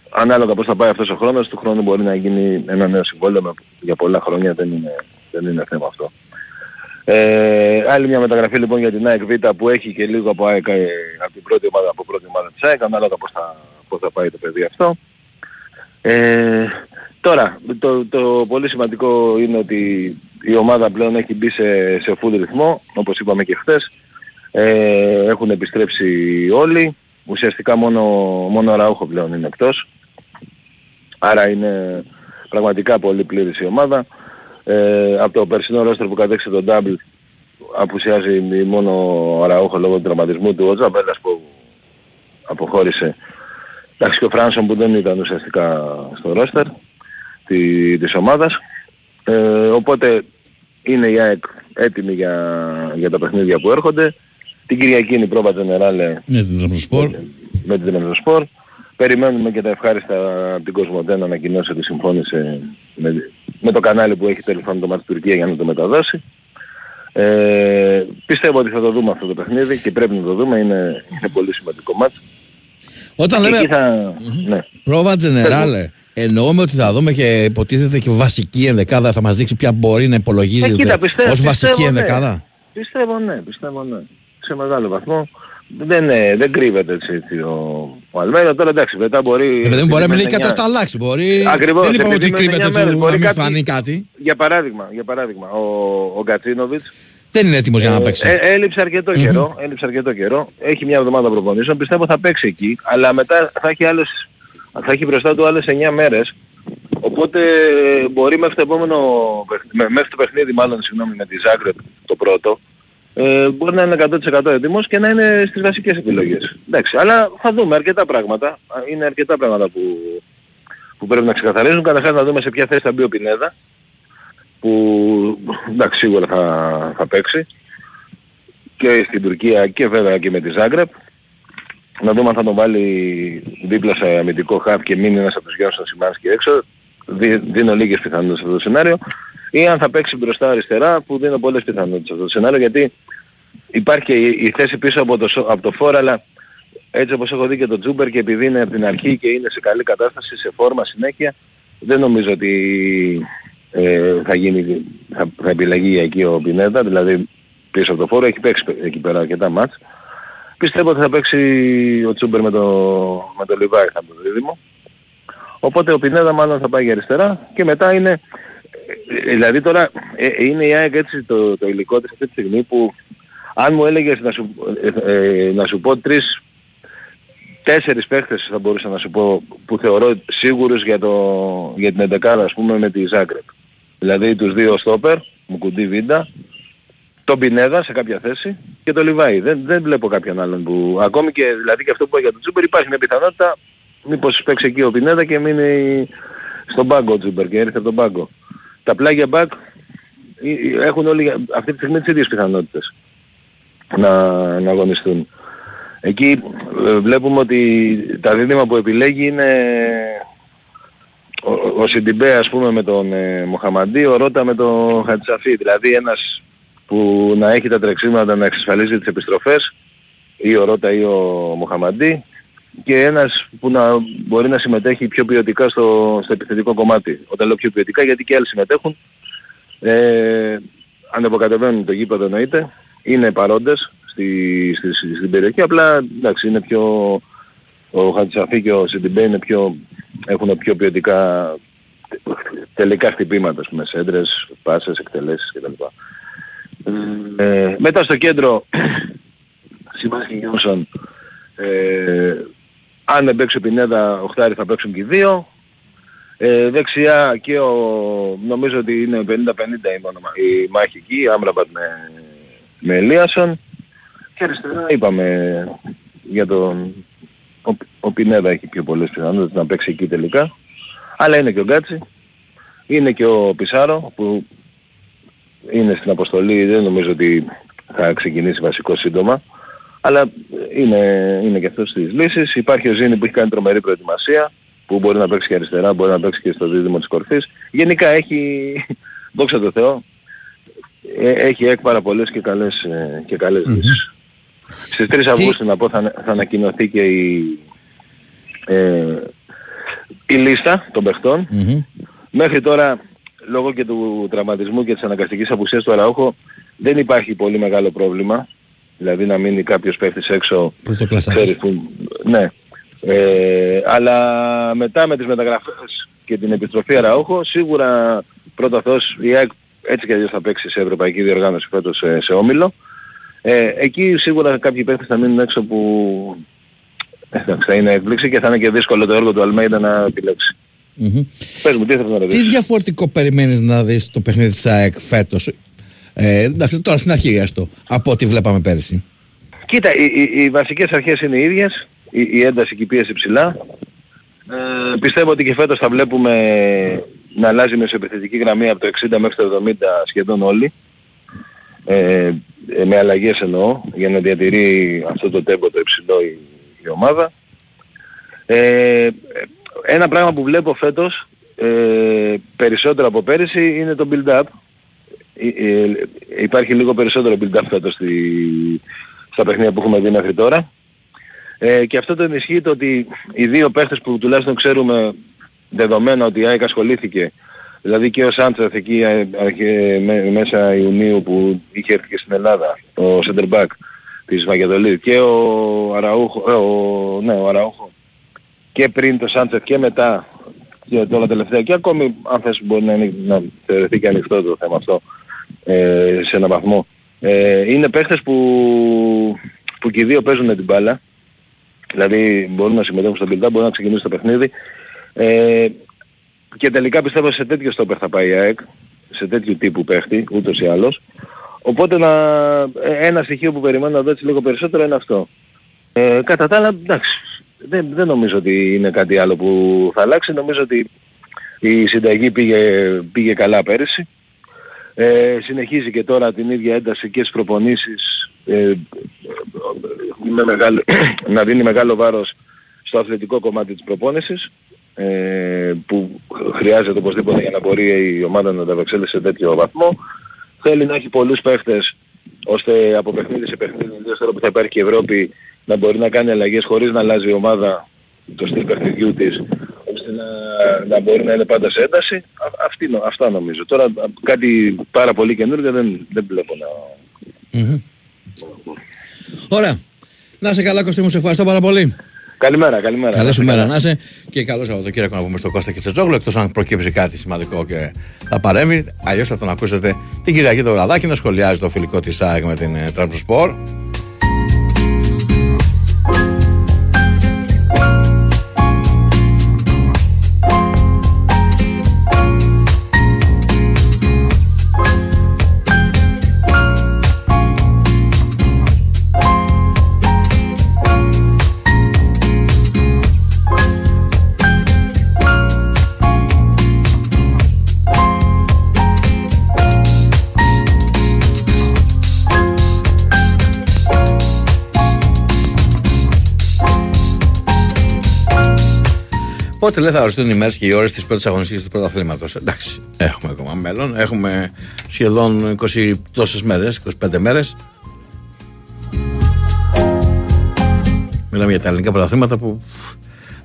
Ανάλογα πώς θα πάει αυτός ο χρόνος, του χρόνου μπορεί να γίνει ένα νέο συμβόλαιο για πολλά χρόνια, δεν είναι, δεν είναι θέμα αυτό. Ε, άλλη μια μεταγραφή λοιπόν για την ΑΕΚ Β που έχει και λίγο από, ΑΕΚ, ε, από την πρώτη ομάδα, από πρώτη ομάδα της ΑΕΚ, ανάλογα πώς θα, πώς θα πάει το παιδί αυτό. Ε, τώρα, το, το πολύ σημαντικό είναι ότι η ομάδα πλέον έχει μπει σε, σε full ρυθμό, όπως είπαμε και χθες. Ε, έχουν επιστρέψει όλοι. Ουσιαστικά μόνο, μόνο ο Ραούχο πλέον είναι εκτός. Άρα είναι πραγματικά πολύ πλήρης η ομάδα. Ε, από το περσινό ρόστρο που κατέξε τον Double απουσιάζει μόνο ο Ραούχο λόγω του τραυματισμού του, ο Τζαμπέλας που αποχώρησε. Εντάξει και ο Φράνσον που δεν ήταν ουσιαστικά στο ρόστερ τη, της ομάδας. Ε, οπότε είναι η ΑΕΚ έτοιμη για, για τα παιχνίδια που έρχονται. Την Κυριακή είναι η πρόβα Τζενεράλε Ναι, την Τραπεζοσπορ. με την Τραπεζοσπορ. Περιμένουμε και τα ευχάριστα από την Κοσμοτέ να ανακοινώσει ότι συμφώνησε με, με το κανάλι που έχει τέλος πάντων το μάτι Τουρκία για να το μεταδώσει. Ε, πιστεύω ότι θα το δούμε αυτό το παιχνίδι και πρέπει να το δούμε, είναι, είναι πολύ σημαντικό μάτς. Όταν λέμε Εκεί θα... Ναι. πρόβα τζενεράλε, εννοούμε ότι θα δούμε και υποτίθεται και βασική ενδεκάδα, θα μας δείξει ποια μπορεί να Ε, υπολογίζεται κοίτα, πιστεύω, ως βασική πιστεύω, ναι. ενδεκάδα. Πιστεύω ναι, πιστεύω ναι. Σε μεγάλο βαθμό. Δεν, ε, δεν κρύβεται έτσι, έτσι ο, ο Αλμέιδα. Τώρα εντάξει, μετά μπορεί... Ε, παιδί μου, μπορεί να μην έχει επειδή κατάσταση είναι αλλάξει. Μπορεί... Ακριβώς, δεν είπαμε ότι επειδή είναι κρύβεται εννιά του μέρες, να μπορεί μην κάτι- φανεί κάτι. Για παράδειγμα, για παράδειγμα ο, ο Γκατσίνοβιτς Δεν είναι έτοιμος για να παίξει. Ε, ε, έλειψε αρκετό καιρό, έλειψε αρκετό καιρό. Έχει μια εβδομάδα προπονήσεων, πιστεύω θα παίξει εκεί, αλλά μετά θα έχει, άλλες, θα έχει μπροστά του άλλες 9 μέρες. Οπότε ε, μπορεί μέχρι το επόμενο, παιχν- με- μέχρι το παιχνίδι μάλλον συγγνώμη με τη Ζάγκρεπ το πρώτο, ε, μπορεί να είναι 100% έτοιμος και να είναι στις βασικές επιλογές. Εντάξει, αλλά θα δούμε αρκετά πράγματα. Α, Είναι αρκετά πράγματα που, που πρέπει να ξεκαθαρίζουν. Καταρχάς να δούμε σε ποια θέση θα μπει ο Πινέδα που εντάξει σίγουρα θα, θα παίξει και στην Τουρκία και βέβαια και με τη Ζάγκρεπ. Να δούμε αν θα τον βάλει δίπλα σε αμυντικό χαπ και μείνει ένας από τους Γιώργους να σημάνει και έξω. Δι, δίνω λίγες πιθανότητες σε αυτό το σενάριο. Ή αν θα παίξει μπροστά αριστερά που δίνω πολλές πιθανότητες σε αυτό το σενάριο γιατί υπάρχει και η, η θέση πίσω από το, σο- από το φόρ αλλά έτσι όπως έχω δει και το Τζούμπερ και επειδή είναι από την αρχή και είναι σε καλή κατάσταση, σε φόρμα συνέχεια, δεν νομίζω ότι ε, θα, γίνει, θα, θα επιλεγεί εκεί ο Πινέδα, δηλαδή πίσω από το φόρο, έχει παίξει εκεί πέρα αρκετά μάτς. Πιστεύω ότι θα παίξει ο Τσούμπερ με το, με το Λιβάη, θα είναι το δίδυμο. Οπότε ο Πινέδα μάλλον θα πάει για αριστερά και μετά είναι, ε, δηλαδή τώρα ε, είναι η ΑΕΚ έτσι το, το υλικό της αυτή τη στιγμή που αν μου έλεγες να σου, ε, ε, να σου πω τρεις τέσσερις παίχτες θα μπορούσα να σου πω που θεωρώ σίγουρους για, το, για την εντεκάδα ας πούμε με τη Ζάγκρεπ. Δηλαδή τους δύο στόπερ, Μουκουντί, Βίντα, τον Πινέδα σε κάποια θέση και τον Λιβάι. Δεν, δεν βλέπω κάποιον άλλον που... Ακόμη και δηλαδή και αυτό που είπα για τον Τσούμπερ υπάρχει μια πιθανότητα μήπως παίξει εκεί ο Πινέδα και μείνει στον πάγκο ο Τσούμπερ και έρθει από τον πάγκο. Τα πλάγια μπακ ε, ε, έχουν όλοι αυτή τη στιγμή τις ίδιες πιθανότητες να, να αγωνιστούν. Εκεί ε, βλέπουμε ότι τα δίδυμα που επιλέγει είναι ο, ο Σιντιμπέ ας πούμε με τον ε, Μοχαμαντή, ο Ρότα με τον Χατσαφή. Δηλαδή ένας που να έχει τα τρεξίματα να εξασφαλίζει τις επιστροφές ή ο Ρότα ή ο Μοχαμαντή και ένας που να μπορεί να συμμετέχει πιο ποιοτικά στο, στο επιθετικό κομμάτι. Όταν λέω πιο ποιοτικά γιατί και άλλοι συμμετέχουν. Ε, ανεβοκατεβαίνουν το γήπεδο εννοείται. Είναι παρόντες στη, στη, στη- στην περιοχή. Απλά εντάξει είναι πιο... Ο Χατσαφή και ο Σιντιμπέ είναι πιο, έχουν πιο ποιοτικά τελικά χτυπήματα, ας πούμε, σέντρες, πάσες, εκτελέσεις κτλ. Ε, μετά στο κέντρο, Σιμάχη Γιόνσον, ε, αν δεν παίξει ο Πινέδα, οχτάρι θα παίξουν και οι δύο. Ε, δεξιά και ο, νομίζω ότι είναι 50-50 η, μονομα- η μάχη εκεί, η Άμραμπατ με, με Ελίασον. Και αριστερά είπαμε για τον... Ο, ο Πινέδα έχει πιο πολλές πιθανότητες να παίξει εκεί τελικά. Αλλά είναι και ο Γκάτσι. Είναι και ο Πισάρο που είναι στην αποστολή, δεν νομίζω ότι θα ξεκινήσει βασικό σύντομα. Αλλά είναι, είναι και αυτός στις λύσεις. Υπάρχει ο Ζήνη που έχει κάνει τρομερή προετοιμασία, που μπορεί να παίξει και αριστερά, μπορεί να παίξει και στο δίδυμο της κορφής. Γενικά έχει, δόξα τω Θεώ, ε, έχει εκ πάρα πολλές και καλές, ε, και καλές λύσεις. Στις 3 Αυγούστου να πω θα, θα ανακοινωθεί και η, ε, η λίστα των παιχτών. Μέχρι τώρα, λόγω και του τραυματισμού και της αναγκαστικής απουσίας του Αραούχο, δεν υπάρχει πολύ μεγάλο πρόβλημα. Δηλαδή να μείνει κάποιος παίχτης έξω, Πρωτοκλασσάρης. ξέρεις που... Ναι. Ε, αλλά μετά με τις μεταγραφές και την επιστροφή Αραούχο, σίγουρα πρώτα Θεός η ΑΕΚ έτσι και αλλιώς θα παίξει σε ευρωπαϊκή διοργάνωση φέτος σε, σε όμιλο. Ε, εκεί σίγουρα κάποιοι παίχτες θα μείνουν έξω που εντάξει, θα είναι έκπληξη και θα είναι και δύσκολο το έργο του Αλμέιντα να επιλέξει. Μμμ. Πες μου, τι θέλεις να Τι ρωτήσεις. διαφορετικό περιμένεις να δεις το παιχνίδι της ΑΕΚ φέτος; Ε, εντάξει, τώρα στην αρχή έστω, από ό,τι βλέπαμε πέρυσι. Κοίτα, οι, οι, οι βασικές αρχές είναι οι ίδιες, η, η ένταση και η πίεση ψηλά. Ε, πιστεύω ότι και φέτος θα βλέπουμε να αλλάζει η μεσοεπιθετική γραμμή από το 60 μέχρι το 70 σχεδόν όλοι. Ε, ε, με αλλαγές εννοώ, για να διατηρεί αυτό το τέμπο το υψηλό η, η ομάδα. Ε, ένα πράγμα που βλέπω φέτος ε, περισσότερο από πέρυσι είναι το build-up. Ε, ε, υπάρχει λίγο περισσότερο build-up φέτος στη, στα παιχνίδια που έχουμε δει μέχρι τώρα. Ε, και αυτό το ενισχύει το ότι οι δύο παίχτες που τουλάχιστον ξέρουμε δεδομένα ότι η ΑΕΚ ασχολήθηκε, δηλαδή και ο Σάντσεφ εκεί ε, ε, μέσα Ιουνίου που είχε έρθει και στην Ελλάδα, ο center back της Μακεδολής και ο Αραούχο, ε, ο, ναι, ο Αραούχο και πριν το Σάντσεφ και μετά και τώρα τελευταία και ακόμη αν θες μπορεί να, είναι, να θεωρηθεί και ανοιχτό το θέμα αυτό ε, σε έναν βαθμό. Ε, είναι παίχτες που, που και οι δύο παίζουν την μπάλα δηλαδή μπορούν να συμμετέχουν στο build μπορούν να ξεκινήσουν το παιχνίδι ε, και τελικά πιστεύω σε τέτοιο στόπερ θα πάει η ΑΕΚ, σε τέτοιου τύπου παίχτη, ούτως ή άλλως. Οπότε να, ε, ένα στοιχείο που περιμένω να δω έτσι λίγο περισσότερο είναι αυτό. Ε, κατά τα άλλα, εντάξει, δεν, δεν νομίζω ότι είναι κάτι άλλο που θα αλλάξει. Νομίζω ότι η συνταγή πήγε, πήγε καλά πέρυσι. Ε, συνεχίζει και τώρα την ίδια ένταση και στις προπονήσεις ε, με μεγάλο, να δίνει μεγάλο βάρος στο αθλητικό κομμάτι της προπόνησης ε, που χρειάζεται οπωσδήποτε για να μπορεί η ομάδα να ανταπεξέλθει σε τέτοιο βαθμό. Θέλει να έχει πολλούς παίχτες ώστε από παιχνίδι σε παιχνίδι, ιδίως τώρα που θα υπάρχει και η Ευρώπη, να μπορεί να κάνει αλλαγές χωρίς να αλλάζει η ομάδα το στυλ παιχνιδιού της, ώστε να, να μπορεί να είναι πάντα σε ένταση. Α, αυτή, αυτά νομίζω. Τώρα κάτι πάρα πολύ καινούργιο δεν, δεν βλέπω να... Mm-hmm. Ωραία. Να σε καλά Κωστή μου, σε ευχαριστώ πάρα πολύ. Καλημέρα, καλημέρα. Καλή σου μέρα να είσαι και καλό Σαββατοκύριακο να πούμε στο Κώστα και σε Τζόγλου. Εκτός αν προκύψει κάτι σημαντικό και θα παρέμβει. Αλλιώς θα τον ακούσετε την Κυριακή το βραδάκι να σχολιάζει το φιλικό της ΑΕΚ με την Τραμποσπορ. Πότε λέει θα οριστούν οι μέρες και οι ώρες της πρώτης αγωνιστικής του πρωταθλήματο. Εντάξει, έχουμε ακόμα μέλλον. Έχουμε σχεδόν 20 τόσες μέρες, 25 μέρες. Μιλάμε για τα ελληνικά πρωταθλήματα που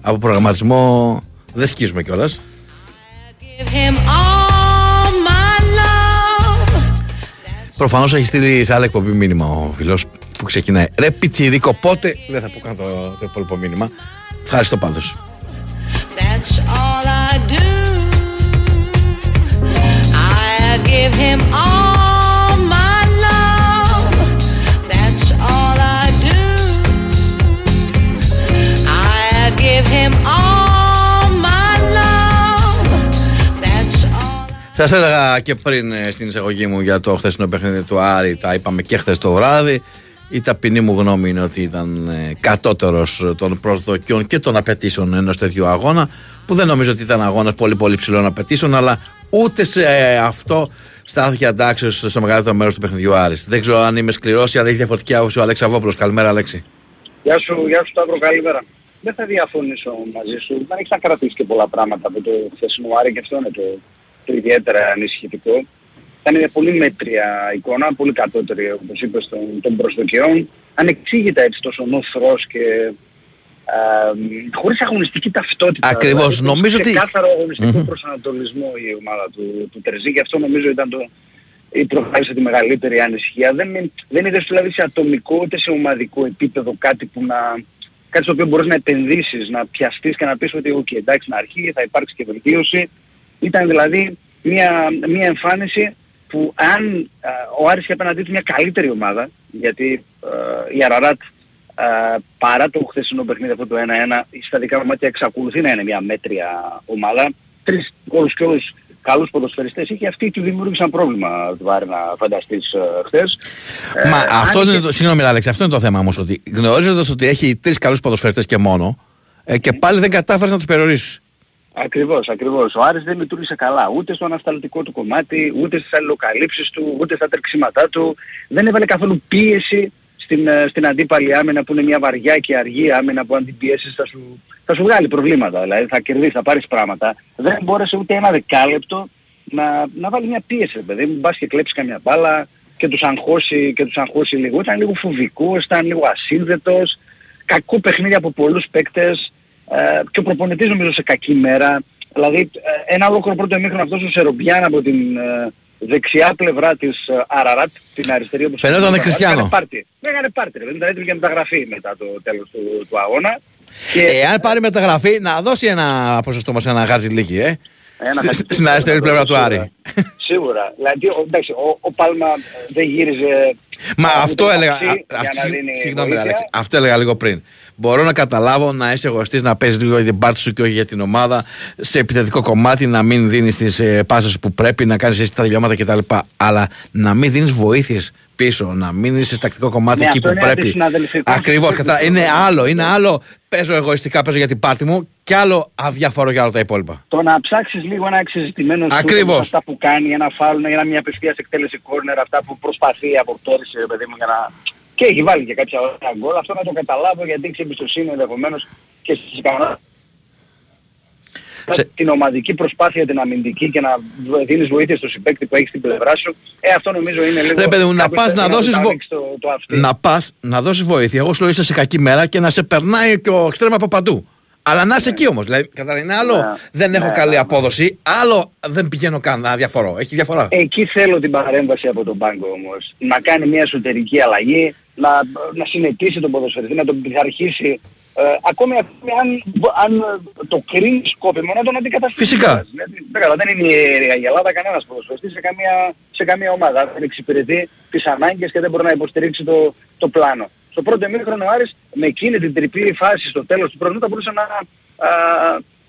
από προγραμματισμό δεν σκίζουμε κιόλας. Προφανώς έχει στείλει σε άλλη εκπομπή μήνυμα ο φιλό που ξεκινάει. Ρε πιτσιρίκο, πότε δεν θα πω καν το, το υπόλοιπο μήνυμα. Ευχαριστώ πάντως. That's all I do. I give him all my love. That's all I do. I give him all my love. That's all. Σας έλεγα και πριν στην εισαγωγή μου για το χθεσινό παιχνίδι του Άρη, τα είπαμε και χθες το βράδυ. Η ταπεινή μου γνώμη είναι ότι ήταν ε, κατώτερος των προσδοκιών και των απαιτήσεων ενός τέτοιου αγώνα, που δεν νομίζω ότι ήταν αγώνας πολύ πολύ ψηλών απαιτήσεων, αλλά ούτε σε ε, αυτό στάθηκε αντάξιο στο μεγαλύτερο μέρος του παιχνιδιού Άρης. Δεν ξέρω αν είμαι σκληρός ή αν έχει διαφορετική άποψη ο Αλέξη Αβόπουλο. Καλημέρα, Αλέξη. Γεια σου, γεια σου Σταύρο, καλημέρα. Δεν θα διαφωνήσω μαζί σου. Δεν έχει να κρατήσει και πολλά πράγματα από το χθεσινό Άρη και αυτό είναι το, το ιδιαίτερα ανησυχητικό ήταν μια πολύ μέτρια εικόνα, πολύ κατώτερη όπως είπες των, των προσδοκιών. Ανεξήγητα έτσι τόσο νοθρός και α, χωρίς αγωνιστική ταυτότητα. Ακριβώς. Δηλαδή, νομίζω ότι... κάθαρο αγωνιστικό προσανατολισμό η ομάδα του, του Τερζή και αυτό νομίζω ήταν το, ή προχώρησε τη μεγαλύτερη ανησυχία. Δεν, δεν είδες δηλαδή σε ατομικό ούτε σε ομαδικό επίπεδο κάτι που να... Κάτι στο οποίο μπορείς να επενδύσεις, να πιαστείς και να πεις ότι okay, εντάξει να αρχίσει, θα υπάρξει και βελτίωση. Ήταν δηλαδή μια, μια εμφάνιση που αν ε, ο Άρης είχε απέναντί του μια καλύτερη ομάδα, γιατί ε, η Αραράτ ε, παρά το χθεσινό παιχνίδι αυτό το 1-1, στα δικά μου μάτια εξακολουθεί να είναι μια μέτρια ομάδα. Τρεις όλους και όλους καλούς ποδοσφαιριστές είχε αυτοί του δημιούργησαν πρόβλημα βάρη να φανταστείς uh, χθες. Μα ε, αυτό είναι το, συγγνώμη Άλεξ, αυτό είναι το θέμα όμως ότι γνωρίζοντας ότι έχει τρεις καλούς ποδοσφαιριστές και μόνο ε, και πάλι δεν κατάφερες να τους περιορίσεις. Ακριβώς, ακριβώς. Ο Άρης δεν λειτουργήσε καλά ούτε στο ανασταλτικό του κομμάτι, ούτε στις αλληλοκαλύψεις του, ούτε στα τρεξίματά του. Δεν έβαλε καθόλου πίεση στην, ε, στην αντίπαλη άμυνα που είναι μια βαριά και αργή άμυνα που αν την πιέσεις θα σου, θα σου βγάλει προβλήματα. Δηλαδή θα κερδίσεις, θα πάρεις πράγματα. Δεν μπόρεσε ούτε ένα δεκάλεπτο να, να βάλει μια πίεση, ρε παιδί. Μην πας και κλέψεις καμιά μπάλα και τους αγχώσει, και τους αγχώσει λίγο. Ήταν λίγο φοβικός, ήταν λίγο ασύνδετος. Κακό παιχνίδι από πολλούς παίκτες. Ε, και ο προπονητής νομίζω σε κακή μέρα. Δηλαδή ε, ένα ολόκληρο πρώτο εμίχρονο αυτός ο Σερομπιάν από την ε, δεξιά πλευρά της ε, Αραράτ, την αριστερή όπως Φαινόταν Χριστιανό. Έκανε πάρτι. Έκανε πάρτι. Δεν ήταν έτοιμη για μεταγραφή μετά το τέλος του, του αγώνα. Και... Εάν πάρει μεταγραφή, να δώσει ένα ποσοστό μας ένα χαρτζηλίκι, ε. Ένα Στη- χαρτζηλίκι, Στην αριστερή πλευρά του σίγουρα. Άρη. Σίγουρα. Δηλαδή, ο, εντάξει, ο, ο Πάλμα δεν γύριζε... Μα ούτε αυτό το έλεγα. ταξί α- για αυτή- να δίνει Συγγνώμη, ρε, βοήθεια. Αλέξη. Αυτό έλεγα λίγο πριν. Μπορώ να καταλάβω να είσαι εγωιστής, να παίζεις λίγο για την πάρτι σου και όχι για την ομάδα. Σε επιθετικό κομμάτι να μην δίνεις τις ε, πάσε που πρέπει, να κάνεις εσύ τα τελειώματα κτλ. Αλλά να μην δίνεις βοήθειες πίσω, να μην είσαι σε τακτικό κομμάτι Ναι, εκεί αυτό που είναι πρέπει. αντισυναδελφικό. Ακριβώς. Αυτό Είναι είναι άλλο. Είναι άλλο. Παίζω εγωιστικά, παίζω για την πάρτι μου και άλλο αδιαφορώ για όλα τα υπόλοιπα. Το να ψάξεις λίγο ένα εξεζητημένο σούτ Ακριβώς. με αυτά που κάνει, ένα φάουλ, ένα μια απευθείας εκτέλεση κόρνερ, αυτά που προσπαθεί από πτώρισε, ρε παιδί μου, για να... Και έχει βάλει και κάποια ωραία γκολ. Αυτό να το καταλάβω γιατί έχει εμπιστοσύνη ενδεχομένως και στις ικανότητες. Σε- Την ομαδική προσπάθεια, την αμυντική και να β- δίνεις βοήθεια στο συμπέκτη που έχεις στην πλευρά σου. Ε, αυτό νομίζω είναι λίγο... Ρε παιδί μου, να κάποιος πας πρέπει να δώσεις του βο- ανοίξει Το, το αυτί. Να πας να δώσεις βοήθεια. Εγώ σου λέω είσαι σε κακή μέρα και να σε περνάει και ο εξτρέμα από παντού. Αλλά να είσαι εκεί όμως. Δηλαδή, κατάλαβα, είναι άλλο Ναι. δεν έχω Ναι, καλή ναι, ναι. απόδοση, άλλο δεν πηγαίνω καν να διαφορώ. Έχει διαφορά. Εκεί θέλω την παρέμβαση από τον πάγκο όμως. Να κάνει μια εσωτερική αλλαγή, να, να συνετίσει τον ποδοσφαιριστή, να τον πειθαρχήσει. Ε, ακόμη ακόμη αν, αν ε, το κρίνει σκόπιμο να τον αντικαταστήσει. Φυσικά. Δηλαδή, δεν καλά, δεν είναι η, η Ελλάδα κανένας ποδοσφαιριστής σε καμία, σε καμία ομάδα. Δεν εξυπηρετεί τις ανάγκες και δεν μπορεί να υποστηρίξει το, το πλάνο. Στο πρώτο εμίχρονο ο Άρης με εκείνη την τριπλή φάση στο τέλος του πρώτου θα μπορούσε να, α,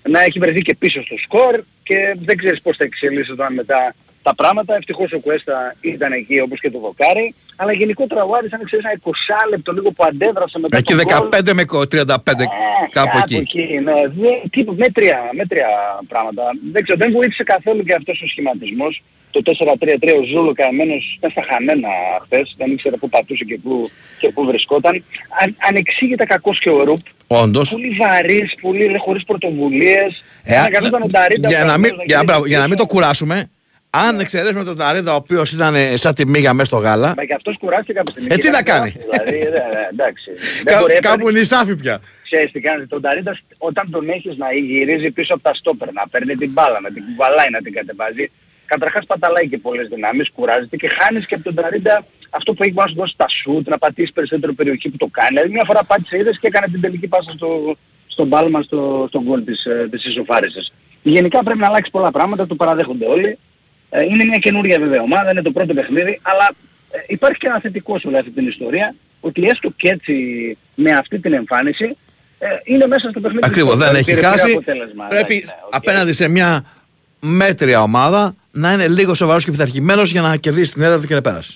να έχει βρεθεί και πίσω στο σκορ και δεν ξέρεις πώς θα εξελίσσονταν μετά τα πράγματα. Ευτυχώς ο Κουέστα ήταν εκεί όπως και το δοκάρι. Αλλά γενικότερα ο Άρης αν ξέρεις ένα 20 λεπτό λίγο που αντέδρασε μετά Εκεί τον γκολ, 15 με 35, ε, κάπου εκεί. ναι. Δεν- τύπου μέτρια, μέτρια πράγματα. Δεν ξέρω, δεν βοήθησε καθόλου και αυτός ο σχηματισμός. Το 4-3-3 ο Ζούλο καημένος ήταν στα χαμένα χθες. Δεν ήξερε πού πατούσε και πού, και πού βρισκόταν. Αν, ανεξήγητα κακός και ο Ρουπ. Όντως. Πολύ βαρύς, πολύ χωρίς πρωτοβουλίες. Ε, Αναγκαζόταν ο Νταρίντα για, να προφανώς μην, για, γυρίσει μπράβο, για να μην το πίσω. κουράσουμε, αν εξαιρέσουμε τον Ταρίδα, ο οποίος ήταν ε, σαν τη μίγα μέσα στο γάλα, Μα και αυτός κουράστηκε κάποια στιγμή. Ε, τι Και να ήταν κάνει. γκάφη, Δηλαδή, δε- δε- εντάξει. Δεν κα- μπορεί, έπαιρνε- κάπου νησάφι πια. Ξέρεις τι κάνει, τον Ταρίντα όταν τον έχεις να γυρίζει πίσω από τα στόπερ, να παίρνει την μπάλα, να την κουβαλάει, να την κατεβάζει, καταρχάς παταλάει και πολλές δυνάμεις, κουράζεται και χάνεις και από τον Ταρίντα αυτό που έχει πάνω να σου δώσει τα σουτ, να πατήσει περισσότερο περιοχή που το κάνει. Δηλαδή μια φορά πάτησε είδες και έκανε την τελική πάσα στο, στον Πάλμα στο, στον γκολ της, ε, της ισοφάρισης. Γενικά πρέπει να αλλάξει πολλά πράγματα, το παραδέχονται όλοι. Ε, είναι μια καινούργια βέβαια ομάδα, είναι το πρώτο παιχνίδι, αλλά ε, υπάρχει και ένα θετικό σε όλη αυτή την ιστορία, ότι έστω και έτσι με αυτή την εμφάνιση ε, είναι μέσα στο παιχνίδι. Ακριβώς, του δεν Σπόρ, έχει πήρε- πήρε χάσει. αποτέλεσμα. Πρέπει Εντάξει, ναι, οκ. απέναντι σε μια μέτρια ομάδα να είναι λίγο σοβαρός και πειθαρχημένος για να κερδίσει την έδρα του και να πέρασε.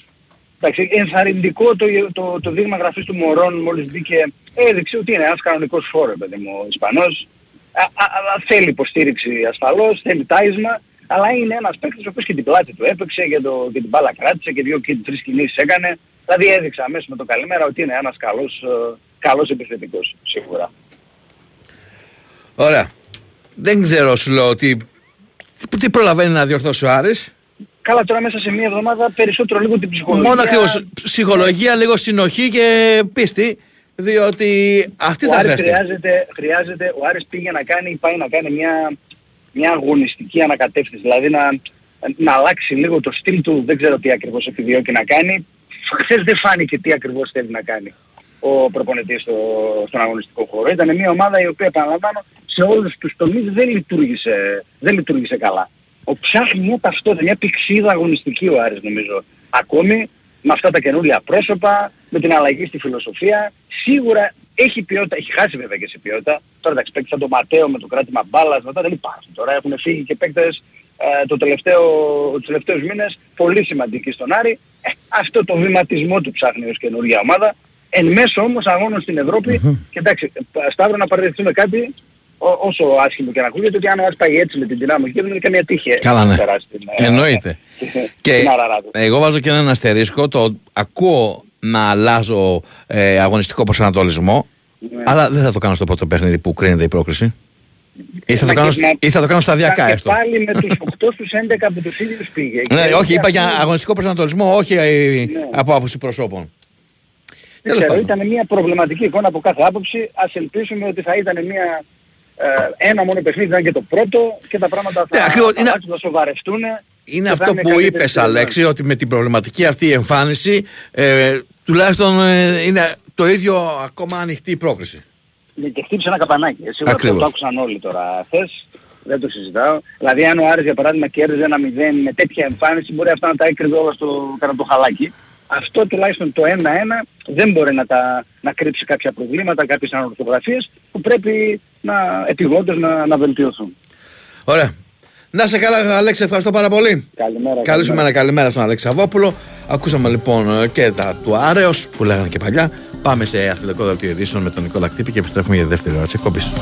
Εντάξει, ενθαρρυντικό το, το, το δείγμα γραφής του Μορόν μόλις μπήκε, έδειξε ότι είναι ένας κανονικός φορ, παιδί μου, ο Ισπανός. Α, α, αλλά θέλει υποστήριξη ασφαλώς, θέλει τάισμα, αλλά είναι ένας παίκτης ο οποίος και την πλάτη του έπαιξε και, το, και την μπάλα κράτησε και δύο και τρεις κινήσεις έκανε. Δηλαδή έδειξε αμέσως με το καλημέρα ότι είναι ένας καλός, ε, καλός επιθετικός, σίγουρα. Ωραία. Δεν ξέρω, σου λέω τι, τι προλαβαίνει να διορθώσει ο Άρης; Καλά τώρα μέσα σε μία εβδομάδα περισσότερο λίγο την ψυχολογία. Μόνο ακριβώς ψυχολογία, λίγο συνοχή και πίστη. Διότι αυτή ο θα Άρης χρειαστεί. χρειάζεται, χρειάζεται, ο Άρης πήγε να κάνει, πάει να κάνει μια, μια αγωνιστική ανακατεύθυνση, δηλαδή να, να αλλάξει λίγο το στυλ του, δεν ξέρω τι ακριβώς επιδιώκει να κάνει. Χθες δεν φάνηκε τι ακριβώς θέλει να κάνει ο προπονητής στο, στον αγωνιστικό χώρο. Ήταν μια ομάδα η οποία, επαναλαμβάνω, σε όλους τους τομείς δεν λειτουργήσε, δεν λειτουργήσε καλά. Ο ψάχνει μια ταυτότητα, μια πηξίδα αγωνιστική ο Άρης νομίζω. Ακόμη με αυτά τα καινούργια πρόσωπα, με την αλλαγή στη φιλοσοφία, σίγουρα έχει ποιότητα, έχει χάσει βέβαια και σε ποιότητα. Τώρα εντάξει, παίκτης σαν τον Ματέο με το κράτημα μπάλας, μετά δεν υπάρχουν. Τώρα έχουν φύγει και παίκτες ε, το τελευταίο, τους τελευταίους μήνες πολύ σημαντικοί στον Άρη. Ε, αυτό το βηματισμό του ψάχνει ως καινούργια ομάδα. Εν μέσω όμως αγώνων στην Ευρωπη και εντάξει, ε, Σταύρο να παραδεχτούμε κάτι, Ό- όσο άσχημο και να ακούγεται, ότι αν ο Άρης πάει έτσι με την δυνάμωση και δεν είναι καμία τύχη. ε, Καλά, να ναι. περάσει την, ε, Εννοείται. και την Αραράτο. εγώ βάζω και έναν αστερίσκο. Το ακούω να αλλάζω ε, αγωνιστικό προσανατολισμό, Ναι. αλλά δεν θα το κάνω στο πρώτο παιχνίδι που κρίνεται η πρόκριση. Ή θα, το Μα κάνω, και- μα- ή θα το κάνω σταδιακά Και έστω. πάλι με τους 8 στους 11 από τους ίδιους πήγε. Ναι, Και όχι, είπα αυτή- για αγωνιστικό προσανατολισμό, όχι ε, Ναι. από άποψη προσώπων. Δεν Τέλος ξέρω, πάντων. ήταν μια προβληματική εικόνα από κάθε άποψη. Ας ελπίσουμε ότι θα ήταν μια, ε, ένα μόνο παιχνίδι, ήταν και το πρώτο και τα πράγματα θα, Ναι, ακριβώς, θα, είναι- αλλάξουν, θα σοβαρευτούν. Είναι και θα αυτό που καλύτερη είπες στην Ελλάδα. Αλέξη, ότι με την προβληματική αυτή εμφάνιση ε, τουλάχιστον ε, είναι το ίδιο ακόμα ανοιχτή η πρόκριση. Ναι, και χτύπησε ένα καπανάκι. Ε, Σίγουρα αυτό Ακριβώς. το άκουσαν όλοι τώρα χθες. Δεν το συζητάω. Δηλαδή αν ο Άρης για παράδειγμα κέρδιζε ένα 0 με τέτοια εμφάνιση μπορεί αυτά να τα έκρυβε όλα στο, κατά το χαλάκι. Αυτό τουλάχιστον το 1-1 δεν μπορεί να, τα, να κρύψει κάποια προβλήματα, κάποιες ανορθογραφίες που πρέπει να επιγόντως να, να βελτιωθούν. Ωραία. Να σε καλά, Αλέξη, ευχαριστώ πάρα πολύ. Καλημέρα. Καλή σου μέρα, καλημέρα στον Αλέξη Σαββόπουλο. Ακούσαμε λοιπόν ε, και τα του Άρεος που λέγανε και παλιά. Πάμε σε αθλητικό δελτίο ειδήσεων με τον Νικόλα Κτύπη και επιστρέφουμε για τη δεύτερη ώρα της εκπομπής.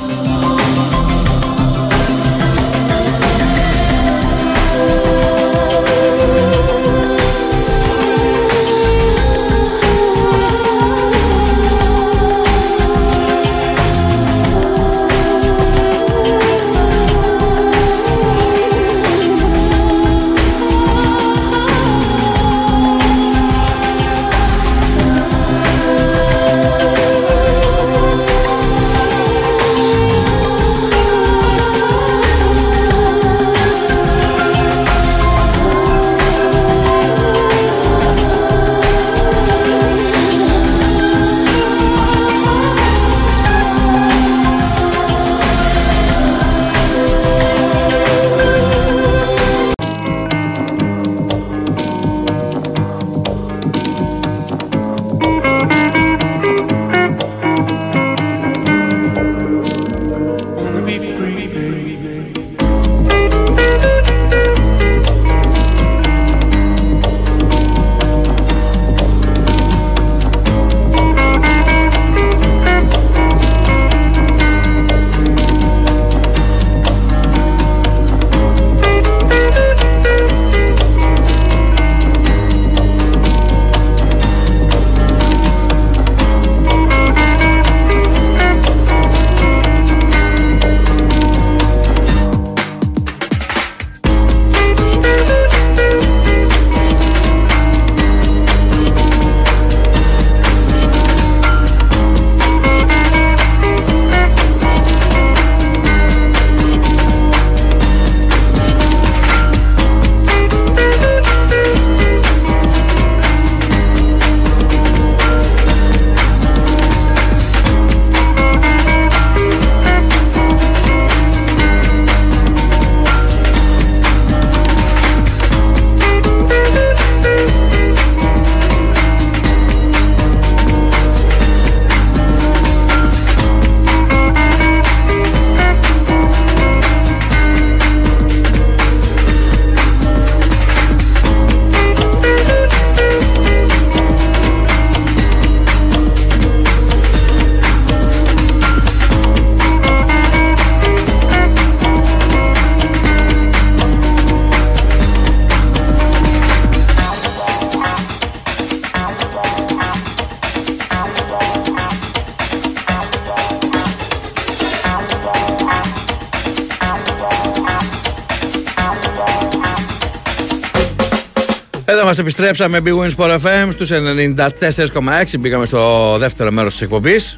Επιστρέψαμε Big Wins Sport FM στους 94,6 Μπήκαμε στο δεύτερο μέρος της εκπομπής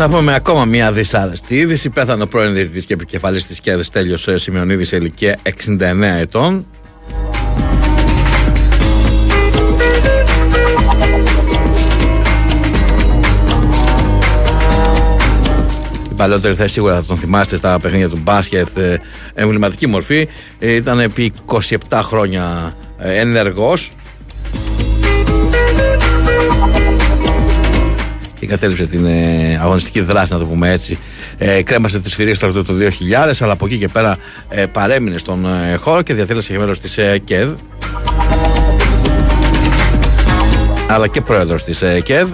Θα πούμε ακόμα μια δυσάρεστη είδηση. Πέθανε ο πρώην διαιτητής και επικεφαλής της ΚΕΔΕΣ Τέλειος Σημειονίδης σε ηλικία 69 ετών. Παλαιότερη θέση σίγουρα θα τον θυμάστε στα παιχνίδια του μπάσκετ ε, εμβληματική μορφή. Ε, Ήταν επί 27 χρόνια ε, ενεργός και κατέληψε την ε, αγωνιστική δράση, να το πούμε έτσι. Ε, κρέμασε τις φυρίες το 2000, αλλά από εκεί και πέρα ε, παρέμεινε στον ε, χώρο και διατέλεσε και μέλο της ε, ΚΕΔ. Αλλά και πρόεδρος της ε, ΚΕΔ.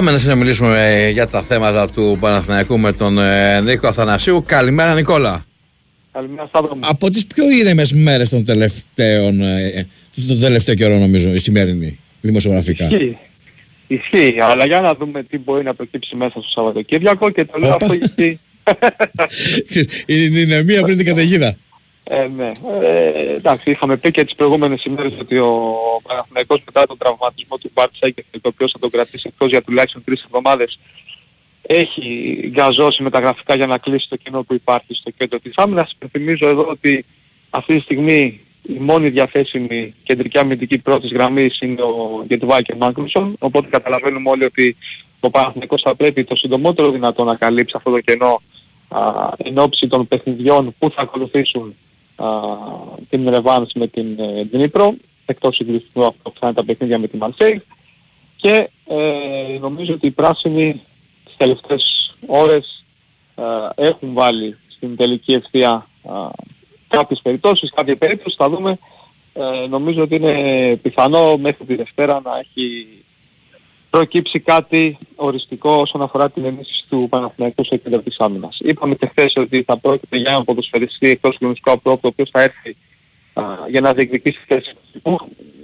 Πάμε να συνομιλήσουμε ε, για τα θέματα του Παναθηναϊκού με τον ε, Νίκο Αθανασίου. Καλημέρα Νικόλα. Καλημέρα Σταύρο μου. Από τις πιο ήρεμες μέρες των τελευταίων, ε, τον τελευταίο καιρό νομίζω, η σημερινή, δημοσιογραφικά. Ισχύει. Ισχύει, αλλά για να δούμε τι μπορεί να προκύψει μέσα στο Σαββατοκύριακο και το λέω αυτό γιατί... είναι μία πριν την καταιγίδα. Ε, ναι. Ε, εντάξει, είχαμε πει και τις προηγούμενες ημέρες ότι ο Παναθηναϊκός μετά τον τραυματισμό του Μπάρτσα και το οποίο θα τον κρατήσει εκτός για τουλάχιστον τρεις εβδομάδες έχει γκαζώσει με τα γραφικά για να κλείσει το κοινό που υπάρχει στο κέντρο της άμυνας. Θυμίζω εδώ ότι αυτή τη στιγμή η μόνη διαθέσιμη κεντρική αμυντική πρώτης γραμμής είναι ο Γετβάη και Μάγκλουσον, οπότε καταλαβαίνουμε όλοι ότι ο Παναθηναϊκός θα πρέπει το συντομότερο δυνατό να καλύψει αυτό το κενό α, εν ώψη των παιχνιδιών που θα ακολουθήσουν την Ρεβάνς με την Δνήπρο, εκτός συγκλειστικού αυτό που θα είναι τα παιχνίδια με την Μαρσέη και ε, νομίζω ότι οι πράσινοι τις τελευταίες ώρες ε, έχουν βάλει στην τελική ευθεία ε, κάποιες περιπτώσεις, κάποια περίπτωση θα δούμε. Ε, νομίζω ότι είναι πιθανό μέχρι τη Δευτέρα να έχει προκύψει κάτι οριστικό όσον αφορά την ενίσχυση του Παναθηναϊκού σε κέντρο της άμυνας. Είπαμε και χθες ότι θα πρόκειται για ένα ποδοσφαιριστή εκτός του γνωστικού απρόπτου, ο οποίος θα έρθει α, για να διεκδικήσει θέση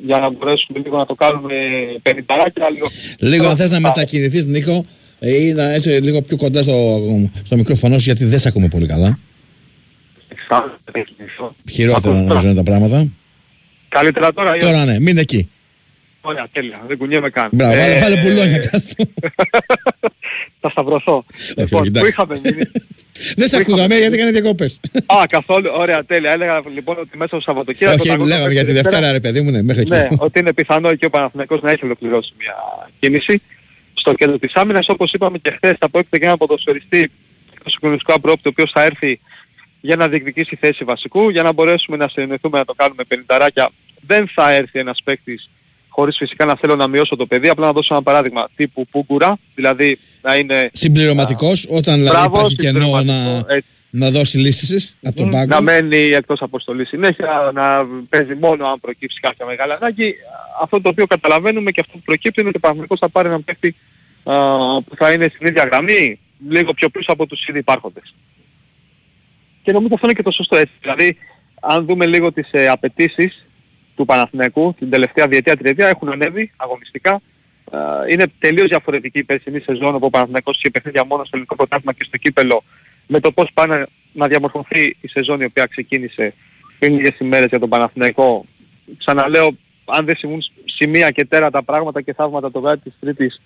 για να μπορέσουμε λίγο να το κάνουμε πενινταράκια. Λίγο, λίγο αν θες να μετακινηθείς Νίκο ε, ή να είσαι λίγο πιο κοντά στο, στο μικρόφωνο γιατί δεν σε ακούμε πολύ καλά. Χειρότερα νομίζω είναι τα πράγματα. Καλύτερα τώρα. Τώρα ναι, μην εκεί. Ωραία, τέλεια. Δεν κουνιέμαι καν. Μπράβο, ε... βάλε πουλόνια κάτω. Θα σταυρωθώ. λοιπόν, πού είχαμε μείνει; Δεν σε ακούγαμε γιατί έκανε διακόπες. Α, καθόλου. Ωραία, τέλεια. Έλεγα λοιπόν ότι μέσα στο Σαββατοκύριακο... Όχι, λέγαμε για τη Δευτέρα ρε παιδί μου, ναι, μέχρι εκεί. Ναι, ότι είναι πιθανό και ο Παναθηναϊκός να έχει ολοκληρώσει μια κίνηση στο κέντρο της άμυνας. Όπως είπαμε και χθες, θα πρόκειται για ένα ποδοσφαιριστή στο συγκλονιστικό απρόπτο, ο οποίος θα έρθει για να διεκδικήσει θέση βασικού, για να μπορέσουμε να συνεννοηθούμε να το κάνουμε πενινταράκια. Δεν θα έρθει ένας παίκτης χωρίς φυσικά να θέλω να μειώσω το παιδί, απλά να δώσω ένα παράδειγμα τύπου Πούγκουρα, δηλαδή να είναι... Συμπληρωματικός, όταν δηλαδή μπράβο, υπάρχει κενό να, να δώσει λύσεις από τον πάγκο. Να μένει εκτός αποστολής συνέχεια, να παίζει μόνο αν προκύψει κάποια μεγάλη ανάγκη. Αυτό το οποίο καταλαβαίνουμε και αυτό που προκύπτει είναι ότι ο Παναγικός θα πάρει έναν παίχτη που θα είναι στην ίδια γραμμή, λίγο πιο πίσω από τους ήδη υπάρχοντες. Και νομίζω αυτό είναι και το σωστό έτσι. Δηλαδή, αν δούμε λίγο τις ε, απαιτήσεις του Παναθηναϊκού την τελευταία διετία τριετία έχουν ανέβει αγωνιστικά. Ε, είναι τελείως διαφορετική η περσινή σεζόν όπου ο Παναθηναϊκός είχε παιχνίδια μόνο στο ελληνικό πρωτάθλημα και στο κύπελλο με το πώς πάει να διαμορφωθεί η σεζόν η οποία ξεκίνησε πριν λίγες ημέρες για τον Παναθηναϊκό. Ξαναλέω, αν δεν συμβούν σημεία και τέρατα πράγματα και θαύματα το βράδυ της Τρίτης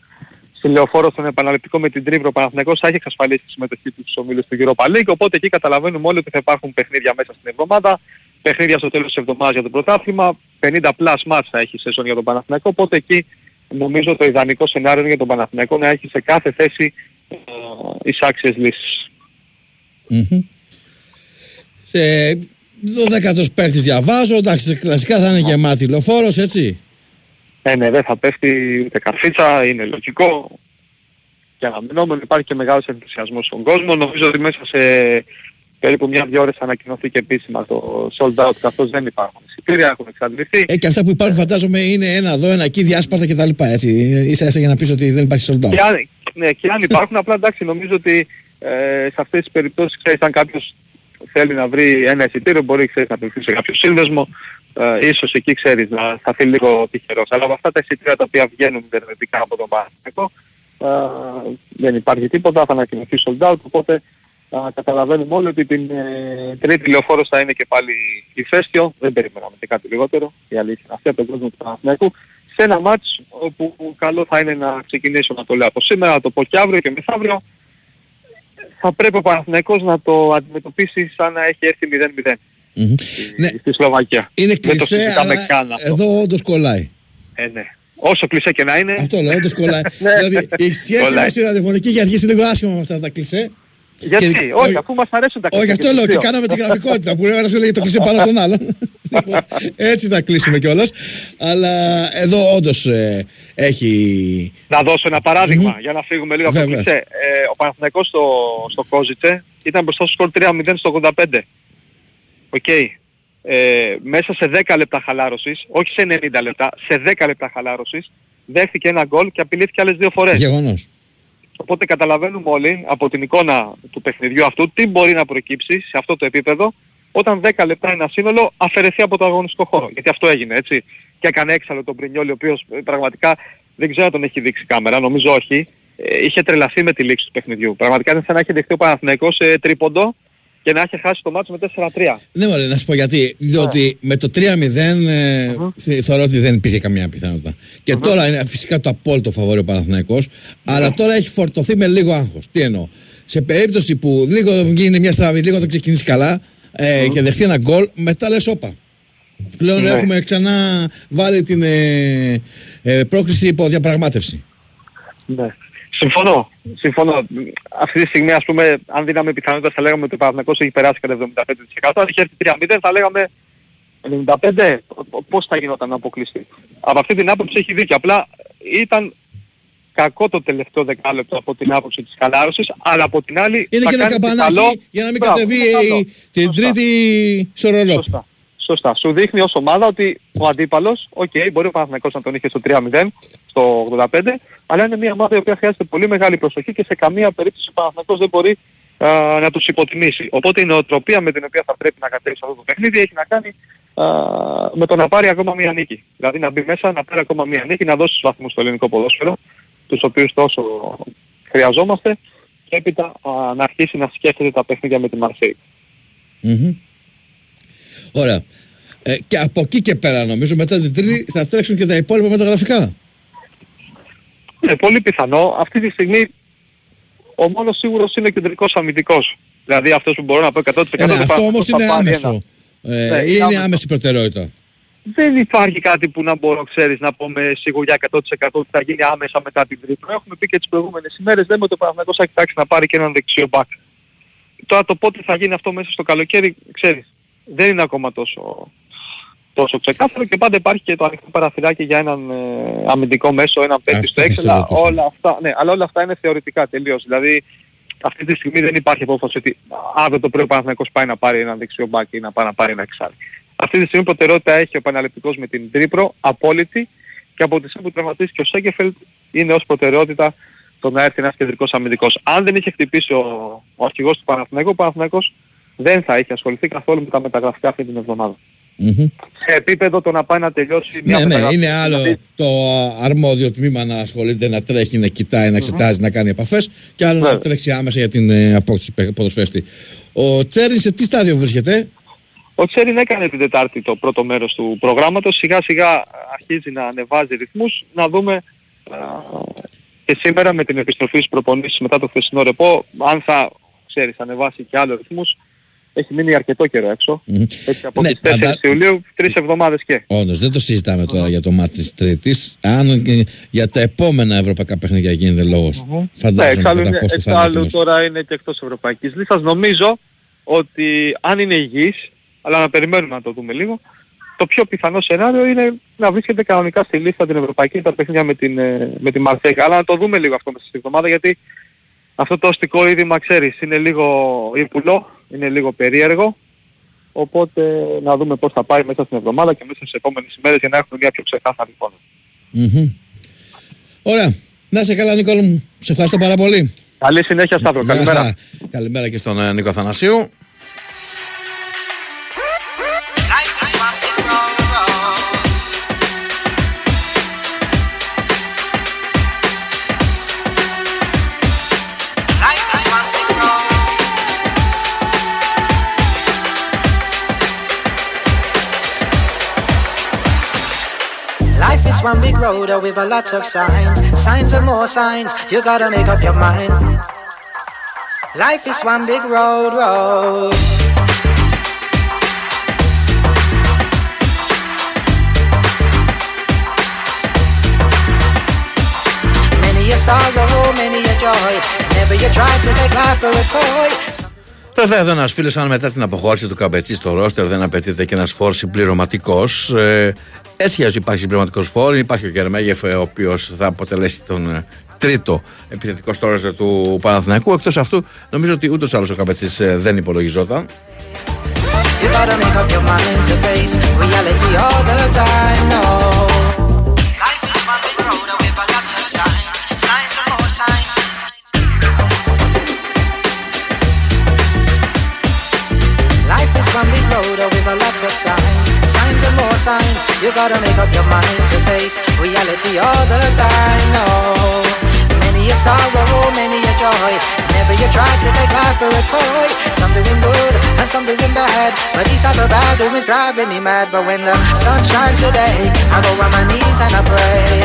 στη Λεωφόρο στον επαναληπτικό με την Ντνίπρο, ο Παναθηναϊκός θα έχει εξασφαλίσει τη συμμετοχή του στους ομίλους του Europa League, οπότε εκεί καταλαβαίνουμε όλοι ότι θα υπάρχουν παιχνίδια μέσα στην εβδομάδα, παιχνίδια στο τέλος της εβδομάδας για το πρωτάθλημα, 50 plus ματς θα έχει σεζόν για τον Παναθηναϊκό, οπότε εκεί νομίζω το ιδανικό σενάριο είναι για τον Παναθηναϊκό να έχει σε κάθε θέση ε, εισάξιες λύσεις. Mm-hmm. Σε 12ος πέφτης διαβάζω, εντάξει κλασικά θα είναι γεμάτη λεωφόρος, έτσι. Ε, ναι, δεν θα πέφτει ούτε καρφίτσα, είναι λογικό. Και αναμενόμενο υπάρχει και μεγάλος ενθουσιασμός στον κόσμο. Νομίζω ότι μέσα σε περίπου μια-δυο ώρες θα ανακοινωθεί και επίσημα το sold out καθώς δεν υπάρχουν εισιτήρια, έχουν εξαντληθεί. Ε, και αυτά που υπάρχουν φαντάζομαι είναι ένα εδώ, ένα εκεί, διάσπαρτα κτλ. Έτσι, ίσα ίσα για να πεις ότι δεν υπάρχει sold out. Και αν, ναι, και αν υπάρχουν, απλά εντάξει νομίζω ότι ε, σε αυτές τις περιπτώσεις ξέρεις αν κάποιος θέλει να βρει ένα εισιτήριο μπορεί ξέρεις, να πληθεί σε κάποιο σύνδεσμο ε, ίσως εκεί ξέρεις να θα θέλει λίγο τυχερός. Αλλά με αυτά τα εισιτήρια τα οποία βγαίνουν ιντερνετικά από τον Παναθηναϊκό ε, δεν υπάρχει τίποτα, θα ανακοινωθεί sold out, οπότε ε, καταλαβαίνουμε όλοι ότι την ε, τρίτη λεωφόρος θα είναι και πάλι ηφαίστειο, δεν περιμέναμε και κάτι λιγότερο, η αλήθεια είναι αυτή από τον κόσμο του Παναθηναϊκού, σε ένα μάτς όπου καλό θα είναι να ξεκινήσω να το λέω από σήμερα, να το πω και αύριο και μεθαύριο, θα πρέπει ο Παναθηναϊκός να το αντιμετωπίσει σαν να έχει έρθει 0-0 Μμμ. Ναι, στη, στη Σλοβακία. είναι Δεν το κλεισέ, συζητάμε αλλά καν αυτό. εδώ όντως κολλάει. Ε, ναι. Όσο κλεισέ και να είναι, Αυτό λέω, όντως κολλάει. Ναι. δηλαδή η σχέση Κολλάει. μας η ραδιοφωνική έχει αρχίσει λίγο άσχημα με αυτά τα κλισέ. Γιατί, Και- όχι, αφού μας αρέσουν τα Όχι, κλισέ αυτό και λέω και τους δύο. κάναμε την γραφικότητα που ένα σου λέγε το κλισέ πάνω στον άλλον. Λοιπόν, Έτσι θα κλείσουμε κιόλας. Αλλά εδώ όντως έχει. Να δώσω ένα παράδειγμα για να φύγουμε λίγο από το Βέβαια. κλισέ. Ε, ο Παναθηναϊκός στο, στο Κόζιτσε ήταν μπροστά στο σκορ 3-0 στο 85. Οκ. Ε, μέσα σε 10 λεπτά χαλάρωσης, όχι σε 90 λεπτά, σε 10 λεπτά χαλάρωσης, δέχτηκε ένα γκολ και απειλήθηκε άλλες δύο φορές. Γεγονός. Οπότε καταλαβαίνουμε όλοι από την εικόνα του παιχνιδιού αυτού τι μπορεί να προκύψει σε αυτό το επίπεδο όταν 10 λεπτά ένα σύνολο αφαιρεθεί από το αγωνιστικό χώρο. Γιατί αυτό έγινε έτσι. Και έκανε έξαλλο τον Πρινιόλη ο οποίος ε, πραγματικά δεν ξέρω αν τον έχει δείξει κάμερα, νομίζω όχι. Ε, είχε τρελαθεί με τη λήξη του παιχνιδιού. Πραγματικά ήταν σαν να είχε δεχτεί ο Παναθηναϊκός σε τρίποντο και να είχε χάσει το μάτσο με 4-3. Ναι, μωρέ, να σου πω γιατί. Διότι με το 3-0 ε, θε- θεωρώ ότι δεν υπήρχε καμία πιθανότητα. Και τώρα είναι φυσικά το απόλυτο φαβόρι ο Παναθηναϊκός, αλλά τώρα έχει φορτωθεί με λίγο άγχος. Τι εννοώ. Σε περίπτωση που λίγο γίνει μια στραβή, λίγο δεν ξεκινήσει καλά ε, και δεχτεί ένα γκολ, μετά λες όπα. Πλέον Ναι. έχουμε ξανά βάλει την ε, ε, πρόκριση υπό διαπραγμάτευση. Ναι. Συμφωνώ. Συμφωνώ. Αυτή τη στιγμή ας πούμε αν δίναμε πιθανότητα θα λέγαμε ότι ο Παναθηναϊκός έχει περάσει κατά 75%. Αν είχε έρθει 3-0 θα λέγαμε 95% πώς θα γινόταν να αποκλειστεί; Από αυτή την άποψη έχει δίκιο. Απλά ήταν κακό το τελευταίο δεκάλεπτο από την άποψη της χαλάρωσης, αλλά από την άλλη Είναι θα και ένα κάνει καμπανάκι καλό- για να μην Μπράβο, κατέβει είναι καλό. η- την Σωστά. Τρίτη στο ρολόι. Σωστά. Σωστά. Σου δείχνει ως ομάδα ότι ο αντίπαλος, οκ, μπορεί ο Παναθηναϊκός να τον είχε στο 3-0, στο 85, αλλά είναι μια ομάδα η οποία χρειάζεται πολύ μεγάλη προσοχή και σε καμία περίπτωση ο Παναθηναϊκός δεν μπορεί α, να τους υποτιμήσει. Οπότε η νοοτροπία με την οποία θα πρέπει να κατέβει αυτό το παιχνίδι έχει να κάνει α, με το να πάρει ακόμα μία νίκη. Δηλαδή να μπει μέσα, να πάρει ακόμα μία νίκη, να δώσει τους βαθμούς στο ελληνικό ποδόσφαιρο, τους οποίους τόσο χρειαζόμαστε και έπειτα α, να αρχίσει να σκέφτεται τα παιχνίδια με τη Μαρσέη. Μμμ. Ωραία. Ε, και από εκεί και πέρα νομίζω μετά την τρίτη θα τρέξουν και τα υπόλοιπα μεταγραφικά. Είναι πολύ πιθανό. Αυτή τη στιγμή ο μόνος σίγουρος είναι ο κεντρικός αμυντικός. Δηλαδή αυτός που μπορώ να πω 100% Ε, ναι, το αυτό Παναθηναϊκός όμως θα είναι πάρει άμεσο. ένα. Ε, Ναι, ή είναι είναι άμεσο. άμεση προτεραιότητα. Δεν υπάρχει κάτι που να μπορώ, ξέρεις, να πω με σιγουριά 100% ότι θα γίνει άμεσα μετά την τρίτη. Το έχουμε πει και τις προηγούμενες ημέρες, λέμε ότι ο Παναθηναϊκός θα κοιτάξει να πάρει και έναν δεξιό μπακ. Τώρα το πότε θα γίνει αυτό μέσα στο καλοκαίρι, ξέρεις, δεν είναι ακόμα τόσο, τόσο ξεκάθαρο και πάντα υπάρχει και το ανοιχτό παραθυράκι για έναν ε, αμυντικό μέσο, έναν παίκτη Αυτό στο θα έξι, σε αλλά ρωτούσα. όλα αυτά, ναι, αλλά όλα αυτά είναι θεωρητικά τελείως. Δηλαδή αυτή τη στιγμή δεν υπάρχει απόφαση ότι αύριο το πρωί ο Παναθηναϊκός πάει να πάρει έναν δεξιό μπακ ή να πάει να πάρει ένα εξάρι. Αυτή τη στιγμή προτεραιότητα έχει ο επαναληπτικός με την Τρίπρο, απόλυτη και από τη στιγμή που τραυματίστηκε και ο Σέγκεφελτ είναι ως προτεραιότητα το να έρθει ένας κεντρικός αμυντικός. Αν δεν είχε χτυπήσει ο, ο αρχηγός του Παναθηναϊκού, ο Παναθηναϊκός δεν θα είχε ασχοληθεί καθόλου με τα μεταγραφικά αυτή την εβδομάδα. Μμμ. Σε επίπεδο το να πάει να τελειώσει μια Ναι, ναι, μεταγραφή, είναι άλλο δηλαδή, το αρμόδιο τμήμα να ασχολείται, να τρέχει, να κοιτάει, να εξετάζει, να κάνει επαφές και άλλο να Βέβαια. τρέξει άμεσα για την ε, απόκτηση παι- ποδοσφαιριστή. Ο Τσέριν σε τι στάδιο βρίσκεται, Ο Τσέριν έκανε την Τετάρτη το πρώτο μέρος του προγράμματος, σιγά σιγά αρχίζει να ανεβάζει ρυθμούς, να δούμε α, και σήμερα με την επιστροφή στις προπονήσεις μετά το χθεσινό ρεπό, αν θα, ξέρεις, ανεβάσει και άλλο ρυθμούς, έχει μείνει αρκετό καιρό έξω. Μμμ. Έτσι από Ναι, τις 4 φαντα- Ιουλίου, τρεις εβδομάδες και. Όντως, δεν το συζητάμε τώρα για το μάτι της Τρίτης. Αν και για τα επόμενα ευρωπαϊκά παιχνίδια γίνεται λόγος Ναι, Φαντάζομαι εξάλλου, κατά είναι- πόσο θα είναι εξάλλου έτοιμος. τώρα είναι και εκτός Ευρωπαϊκής Λίστας. Νομίζω ότι αν είναι υγιής, αλλά να περιμένουμε να το δούμε λίγο, το πιο πιθανό σενάριο είναι να βρίσκεται κανονικά στη λίστα την Ευρωπαϊκή τα παιχνίδια με την, ε, με την Μαρσέγα. Αλλά να το δούμε λίγο αυτό μέσα στη εβδομάδα γιατί αυτό το οστικό είδημα ξέρεις είναι λίγο ύπουλο, είναι λίγο περίεργο. Οπότε να δούμε πώς θα πάει μέσα στην εβδομάδα και μέσα στις επόμενες ημέρες για να έχουμε μια πιο ξεκάθαρη εικόνα. Μμμ. Ωραία. Να είσαι καλά Νίκολο μου. Σε ευχαριστώ πάρα πολύ. Καλή συνέχεια Σταύρο. Μια Καλημέρα. χαρά. Καλημέρα και στον ε, Νίκο Αθανασίου. Life is one big road uh, with a lot of signs. Signs and more signs, you gotta make up your mind. Life is one big road, road. Many a sorrow, many a joy. Never you try to take life for a toy. Ρωτάει εδώ ένα φίλο αν μετά την αποχώρηση του Καμπετσί στο ρόστερ δεν απαιτείται και ένα φόρ συμπληρωματικό. Ε, έτσι αλλιώ υπάρχει συμπληρωματικός φόρ. Υπάρχει ο Γερμέγεφ, ο οποίος θα αποτελέσει τον ε, τρίτο επιθετικό στο ρόστερ του Παναθηναϊκού. Εκτός αυτού, νομίζω ότι ούτως άλλως ο Καμπετσί ε, δεν υπολογιζόταν. You gotta make up your mind to face reality all the time. No. Life is one big road with a lot of signs. More signs. Is. You gotta make up your mind to face reality all the time. No. Many a sorrow, many a joy. Never you try to take life for a toy. Some doing good and some doing bad. But these type of bad doings driving me mad. But when the sun shines today, I go on my knees and I pray.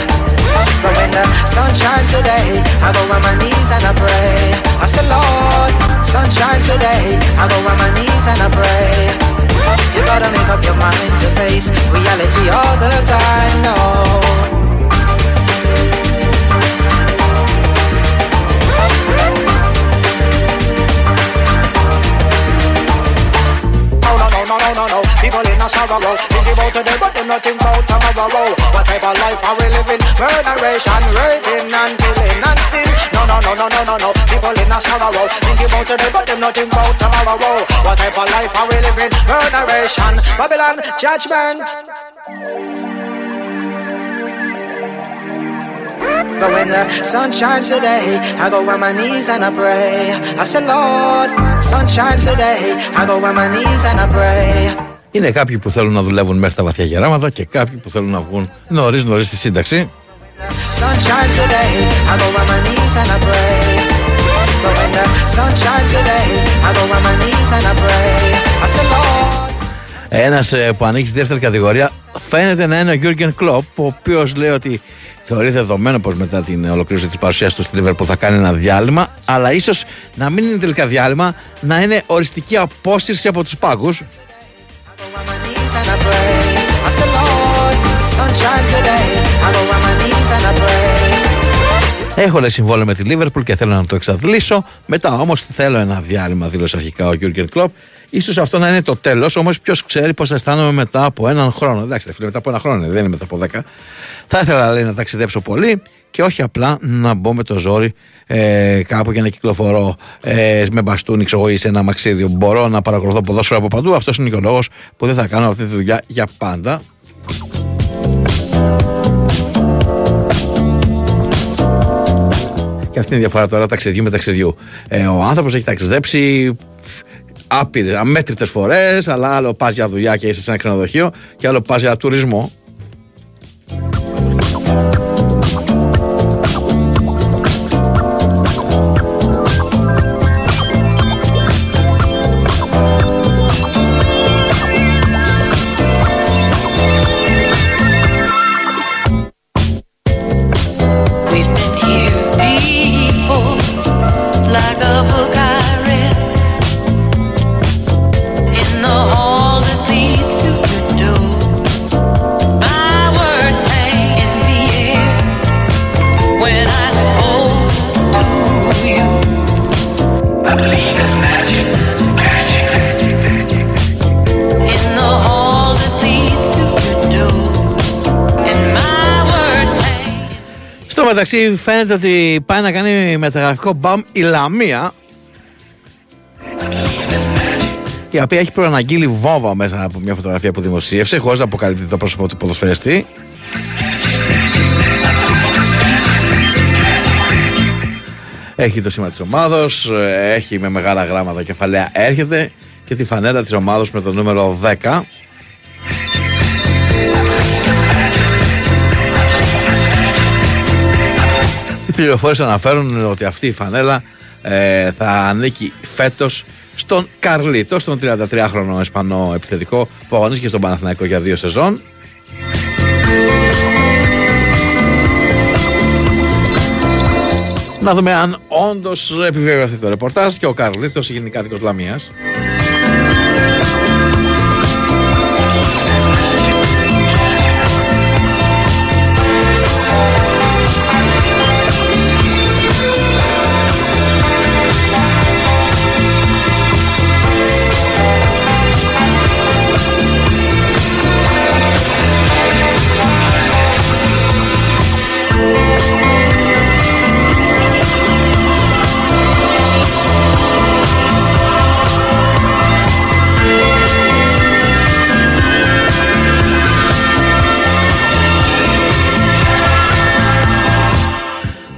But when the sun shines today, I go on my knees and I pray. I say, Lord, sun shines today, I go on my knees and I pray. You gotta make up your mind to face reality all the time, no. No, no, no, no. People in a sorrow. Think about today, but them not think about tomorrow. What type of life are we living? Murderation, raping and killing and sin. No, no, no, no, no, no, no. People in a sorrow. Think about today, but them not think about tomorrow. What type of life are we living? Murderation, Babylon, judgment. But when the sun shines today, I go on my knees and I pray. I say, Lord, sun shines today, I go on my knees and I pray. Είναι κάποιοι που θέλουν να δουλεύουν μέχρι τα βαθιά γεράματα και κάποιοι που θέλουν να βγουν νωρί νωρί στη σύνταξη. Sun shines today, I go on my knees and I pray. But when the sun shines today, I go on my knees and I pray. I say, Lord. Ένας που ανήκει στη δεύτερη κατηγορία φαίνεται να είναι ο Γιούργεν Κλοπ, ο οποίος λέει ότι θεωρεί δεδομένο πως μετά την ολοκλήρωση της παρουσίας του στη Liverpool θα κάνει ένα διάλειμμα, αλλά ίσως να μην είναι τελικά διάλειμμα, να είναι οριστική απόσυρση από τους πάγκου. knees and I pray. I say, Lord, sun shines today, I go on my knees and I pray. Έχω λέει συμβόλαιο με τη Liverpool και θέλω να το εξαντλήσω. Μετά όμως θέλω ένα διάλειμμα, δήλωσε αρχικά ο Γιούργεν Κλοπ. σω αυτό να είναι το τέλος, όμως ποιος ξέρει πώς θα αισθάνομαι μετά από έναν χρόνο. Εντάξει, φίλε, μετά από ένα χρόνο είναι, δεν είναι μετά από δέκα. Θα ήθελα λέει, να ταξιδέψω πολύ και όχι απλά να μπω με το ζόρι ε, κάπου για να κυκλοφορώ ε, με μπαστούνι ξέρω εγώ, ή σε ένα μαξίδιο. Μπορώ να παρακολουθώ ποδόσφαιρο από παντού. Αυτός είναι και ο λόγος που δεν θα κάνω αυτή τη δουλειά για πάντα. Και αυτή είναι η διαφορά τώρα ταξιδιού με ταξιδιού. Ε, ο άνθρωπος έχει ταξιδέψει άπειρες, αμέτρητες φορές, αλλά άλλο πας για δουλειά και είσαι σε ένα ξενοδοχείο και άλλο πας για τουρισμό. Μεταξύ φαίνεται ότι πάει να κάνει μεταγραφικό μπαμ η Λαμία. Η οποία έχει προαναγγείλει βόμβα μέσα από μια φωτογραφία που δημοσίευσε χωρίς να αποκαλύπτει το πρόσωπο του ποδοσφαιριστή. Έχει το σήμα της ομάδος, έχει με μεγάλα γράμματα κεφαλαία έρχεται και τη φανέλα της ομάδος με το νούμερο 10 Οι πληροφορίες αναφέρουν ότι αυτή η φανέλα ε, θα ανήκει φέτος στον Καρλίτο, στον 33χρονο Ισπανό επιθετικό που αγωνίστηκε στον Παναθηναϊκό για δύο σεζόν. Να δούμε αν όντως επιβεβαιωθεί το ρεπορτάζ και ο Καρλίτος γίνει κάτοικο Λαμίας.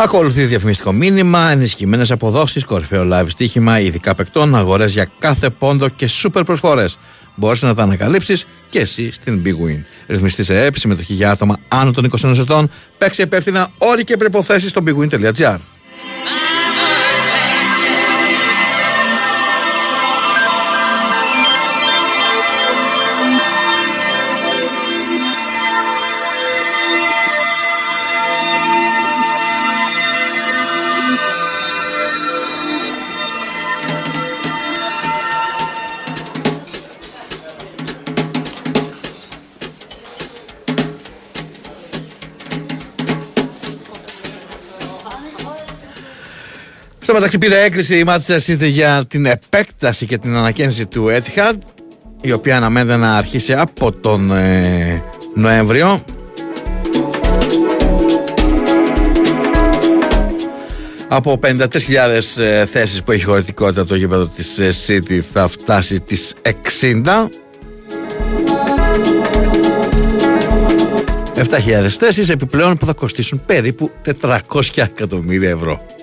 Ακολουθεί διαφημιστικό μήνυμα, ενισχυμένες αποδόσεις, κορυφαίο live στοίχημα, ειδικά παικτών, αγορές για κάθε πόντο και σούπερ προσφορές. Μπορείς να τα ανακαλύψεις και εσύ στην Big Win. Ρυθμιστή σε ΕΠ, συμμετοχή για άτομα άνω των 21 ετών. Παίξει υπεύθυνα όροι και προποθέσει στο bigwin.gr. μεταξύ πήρε έκρηση η Manchester City για την επέκταση και την ανακαίνιση του Etihad η οποία αναμένεται να αρχίσει από τον ε, Νοέμβριο Από 53.000 ε, θέσεις που έχει χωρητικότητα το γήπεδο της ε, City θα φτάσει τις 60 7.000 θέσεις επιπλέον που θα κοστίσουν περίπου 400 εκατομμύρια ευρώ.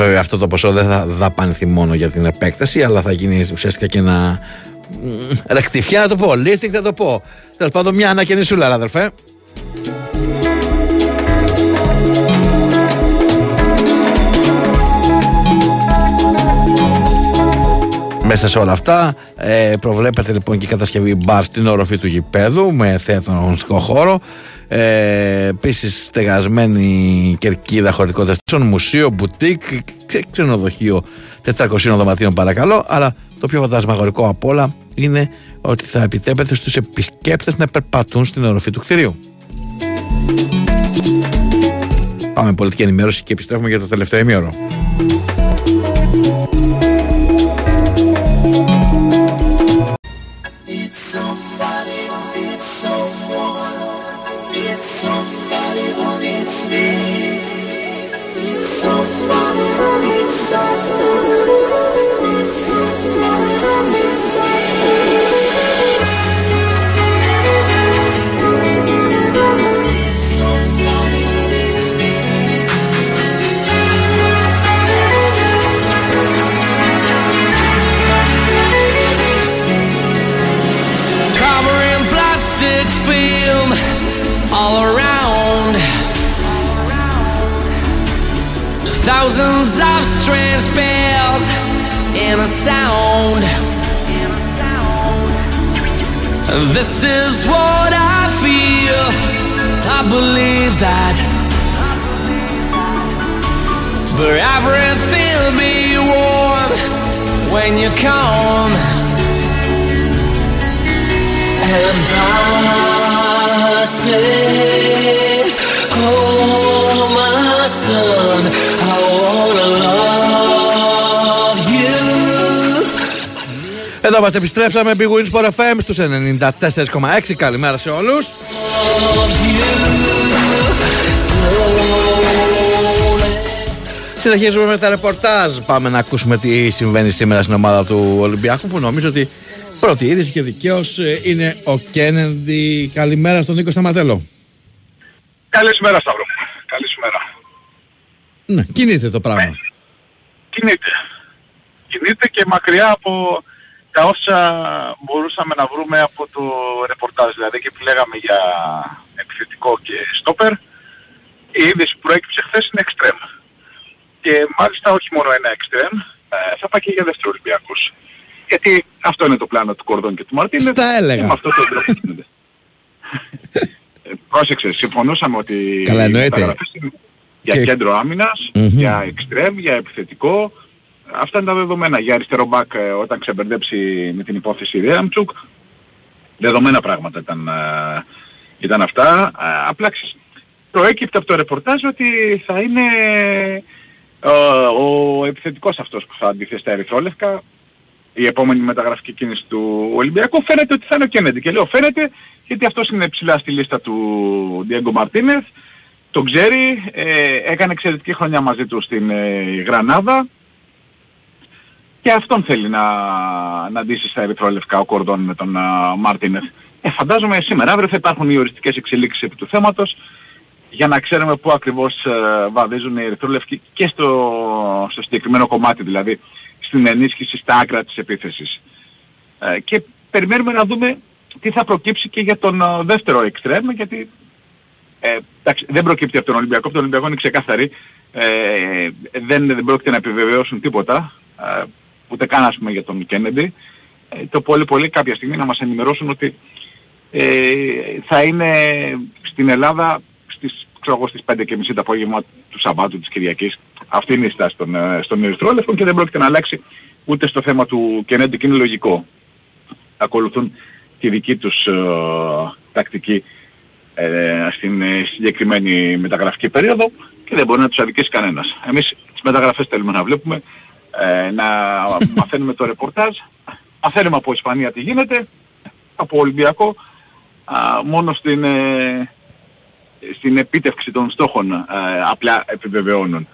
Βέβαια αυτό το ποσό δεν θα δαπανηθεί μόνο για την επέκταση αλλά θα γίνει ουσιαστικά και ένα ρεκτιφιά να το πω, lifting θα το πω. Τέλος πάντων μια ανακαινισούλα αδερφέ. Μέσα σε όλα αυτά ε, προβλέπεται λοιπόν και η κατασκευή μπαρ στην οροφή του γηπέδου με θέατρο αγωνιστικό χώρο. Ε, Επίσης στεγασμένη κερκίδα χωρητικότητα μουσείο, μπουτίκ, ξενοδοχείο 400 δωματίων παρακαλώ. Αλλά το πιο φαντασμαγορικό απ' όλα είναι ότι θα επιτρέπεται στους επισκέπτες να περπατούν στην οροφή του κτηρίου. Πάμε πολιτική ενημέρωση και επιστρέφουμε για το τελευταίο ημίωρο. I wanna love you. Εδώ είμαστε, επιστρέψαμε. Big Wins Sport FM στους 94,6. Καλημέρα σε όλους. Συνεχίζουμε με τα ρεπορτάζ. Πάμε να ακούσουμε τι συμβαίνει σήμερα στην ομάδα του Ολυμπιακού που νομίζω ότι πρώτη είδηση και δικαίως είναι ο Κένεντι. Καλημέρα στον Νίκο Σταματέλο. Καλησπέρα Σταύρο. Καλησπέρα. Ναι, κινείται το πράγμα. Κινείται. Κινείται και μακριά από τα όσα μπορούσαμε να βρούμε από το ρεπορτάζ. Δηλαδή και που λέγαμε για επιθετικό και στόπερ, η είδηση που προέκυψε χθες είναι εξτρέμ. Και μάλιστα όχι μόνο ένα εξτρέμ, ε, θα πάει και για δεύτερο Ολυμπιακός. Γιατί αυτό είναι το πλάνο του Κορδόν και του Μαρτίνε. Στα έλεγα. Και με αυτό το τρόπο γίνεται. Ε, Πρόσεξε, συμφωνούσαμε ότι Καλά, οι εννοείται. μεταγραφές είναι για Και- κέντρο άμυνας, Μμμ. για εξτρέμ, για επιθετικό. Αυτά είναι τα δεδομένα. Για αριστερό μπακ ε, όταν ξεμπερδέψει με την υπόθεση Ρέαμτσουκ. Δεδομένα πράγματα ήταν, ε, ήταν αυτά. Ε, Απλά ξε- προέκυπτε από το ρεπορτάζ ότι θα είναι ε, ο επιθετικός αυτός που θα αντιθέσει στα ερυθρόλευκα. Η επόμενη μεταγραφική κίνηση του Ολυμπιακού φαίνεται ότι θα είναι ο Κέννεντι. Και λέω φαίνεται γιατί αυτός είναι ψηλά στη λίστα του Diego Μαρτίνεθ. Τον ξέρει, ε, έκανε εξαιρετική χρονιά μαζί του στην ε, Γρανάδα και αυτόν θέλει να, να ντύσει στα ερυθρόλευκα ο Κορδόν με τον α, Μάρτινεθ. Ε, φαντάζομαι σήμερα αύριο θα υπάρχουν οι οριστικές εξελίξεις επί του θέματος για να ξέρουμε πού ακριβώς ε, βαδίζουν οι ερυθρόλευκοι και στο, στο συγκεκριμένο κομμάτι δηλαδή στην ενίσχυση στα άκρα της επίθεσης. Ε, και περιμένουμε να δούμε τι θα προκύψει και για τον ε, δεύτερο εξτρέμ γιατί ε, εντάξει, δεν προκύπτει από τον Ολυμπιακό, από τον Ολυμπιακό είναι ξεκάθαρη. Ε, δεν, δεν πρόκειται να επιβεβαιώσουν τίποτα, ε, ούτε καν ας πούμε για τον Κέννεντι. Ε, το πολύ πολύ κάποια στιγμή να μας ενημερώσουν ότι ε, θα είναι στην Ελλάδα στις, ξέρω εγώ, στις 5.30 το απόγευμα του Σαββάτου της Κυριακής. Αυτή είναι η στάση των, ε, στον Ερυθρόλευκων και δεν πρόκειται να αλλάξει ούτε στο θέμα του Κέννεντι και είναι λογικό. Ακολουθούν τη δική τους ε, τακτική ε, στην ε, συγκεκριμένη μεταγραφική περίοδο και δεν μπορεί να τους αδικήσει κανένας. Εμείς τις μεταγραφές θέλουμε να βλέπουμε, ε, να μαθαίνουμε το ρεπορτάζ, μαθαίνουμε από Ισπανία τι γίνεται, από Ολυμπιακό, α, μόνο στην, ε, στην επίτευξη των στόχων ε, απλά επιβεβαιώνουν.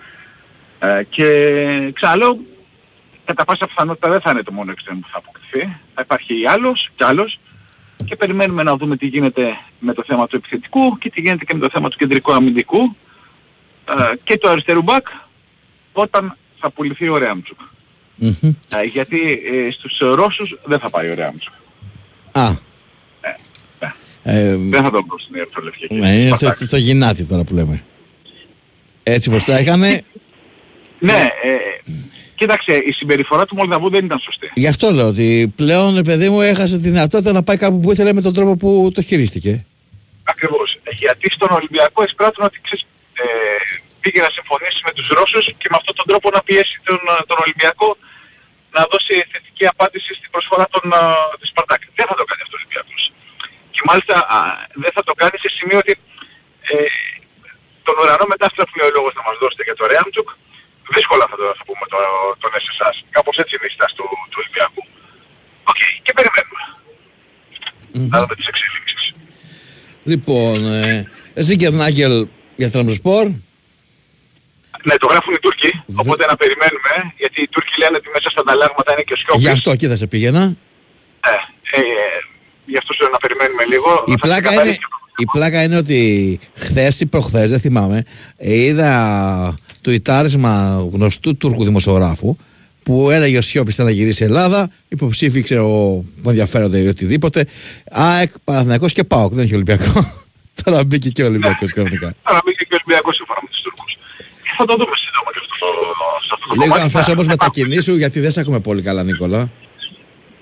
Ε, και ξαναλέω, κατά πάσα πιθανότητα δεν θα είναι το μόνο εξτρέμ που θα αποκτηθεί. Θα υπάρχει άλλος κι άλλος και περιμένουμε να δούμε τι γίνεται με το θέμα του επιθετικού και τι γίνεται και με το θέμα του κεντρικού αμυντικού ε, και του αριστερού μπακ όταν θα πουληθεί ο Ρέαμτσουκ. Μμμ. Ε, γιατί ε, στους Ρώσους δεν θα πάει ο Ρέαμτσουκ. Α. Ε, Δεν θα τον πω στην Ερυθρολευκή. ναι, είναι το, το, το γυνάτι τώρα που λέμε. Έτσι πως τα έκανε. Ναι, ε, κοίταξε, η συμπεριφορά του Μολδαβού δεν ήταν σωστή. Γι' αυτό λέω ότι πλέον, παιδί μου, έχασε τη δυνατότητα να πάει κάπου που ήθελε με τον τρόπο που το χειρίστηκε. Ακριβώς. Ε, Γιατί στον Ολυμπιακό εισπράττουν ότι ξέρεις, ε, πήγε να συμφωνήσει με τους Ρώσους και με αυτόν τον τρόπο να πιέσει τον, ε, τον Ολυμπιακό να δώσει θετική απάντηση στην προσφορά των, ε, της Σπαρτάκ. Δεν θα το κάνει αυτός ο Ολυμπιακός. Και μάλιστα α, δεν θα το κάνει σε σημείο ότι ε, τον ουρανό μετάστρα που είναι ο λόγος να μας δώσετε για το Ρέαμτσουκ, δύσκολα θα, το, θα πούμε το, τον SSS. Κάπως έτσι είναι η στάση του, του Ολυμπιακού. Οκ, και περιμένουμε. Να δούμε τις εξελίξεις. Λοιπόν, ε, Ζίγκερ Νάγκελ για Τραμπζοσπορ. Ναι, το γράφουν οι Τούρκοι, οπότε να περιμένουμε, γιατί οι Τούρκοι λένε ότι μέσα στα ανταλλάγματα είναι και ο Σιώπης. Γι' αυτό εκεί θα σε πήγαινα. Ε, ε, γι' αυτό σου λέω να περιμένουμε λίγο. Η Θα πλάκα, ξεκαθαρίσει είναι, η πλάκα είναι ότι χθες ή προχθές, δεν θυμάμαι, ε, είδα το ιτάρισμα γνωστού Τούρκου δημοσιογράφου που έλεγε ο Σιώπης θα να γυρίσει Ελλάδα, υποψήφοι ξέρω που ενδιαφέρονται ή οτιδήποτε. ΑΕΚ, Παναθηναϊκός και ΠΑΟΚ, δεν έχει Ολυμπιακό. Τώρα μπήκε και ο Ολυμπιακός κανονικά. Τώρα μπήκε και ο Ολυμπιακός σύμφωνα με τους Τούρκους. Ε, Θα το δούμε σύντομα και αυτό το, σε αυτό το Λίγο κομμάτι. αν θες Θα- όμως θα μετακινήσου γιατί δεν σε ακούμε πολύ καλά Νίκολα.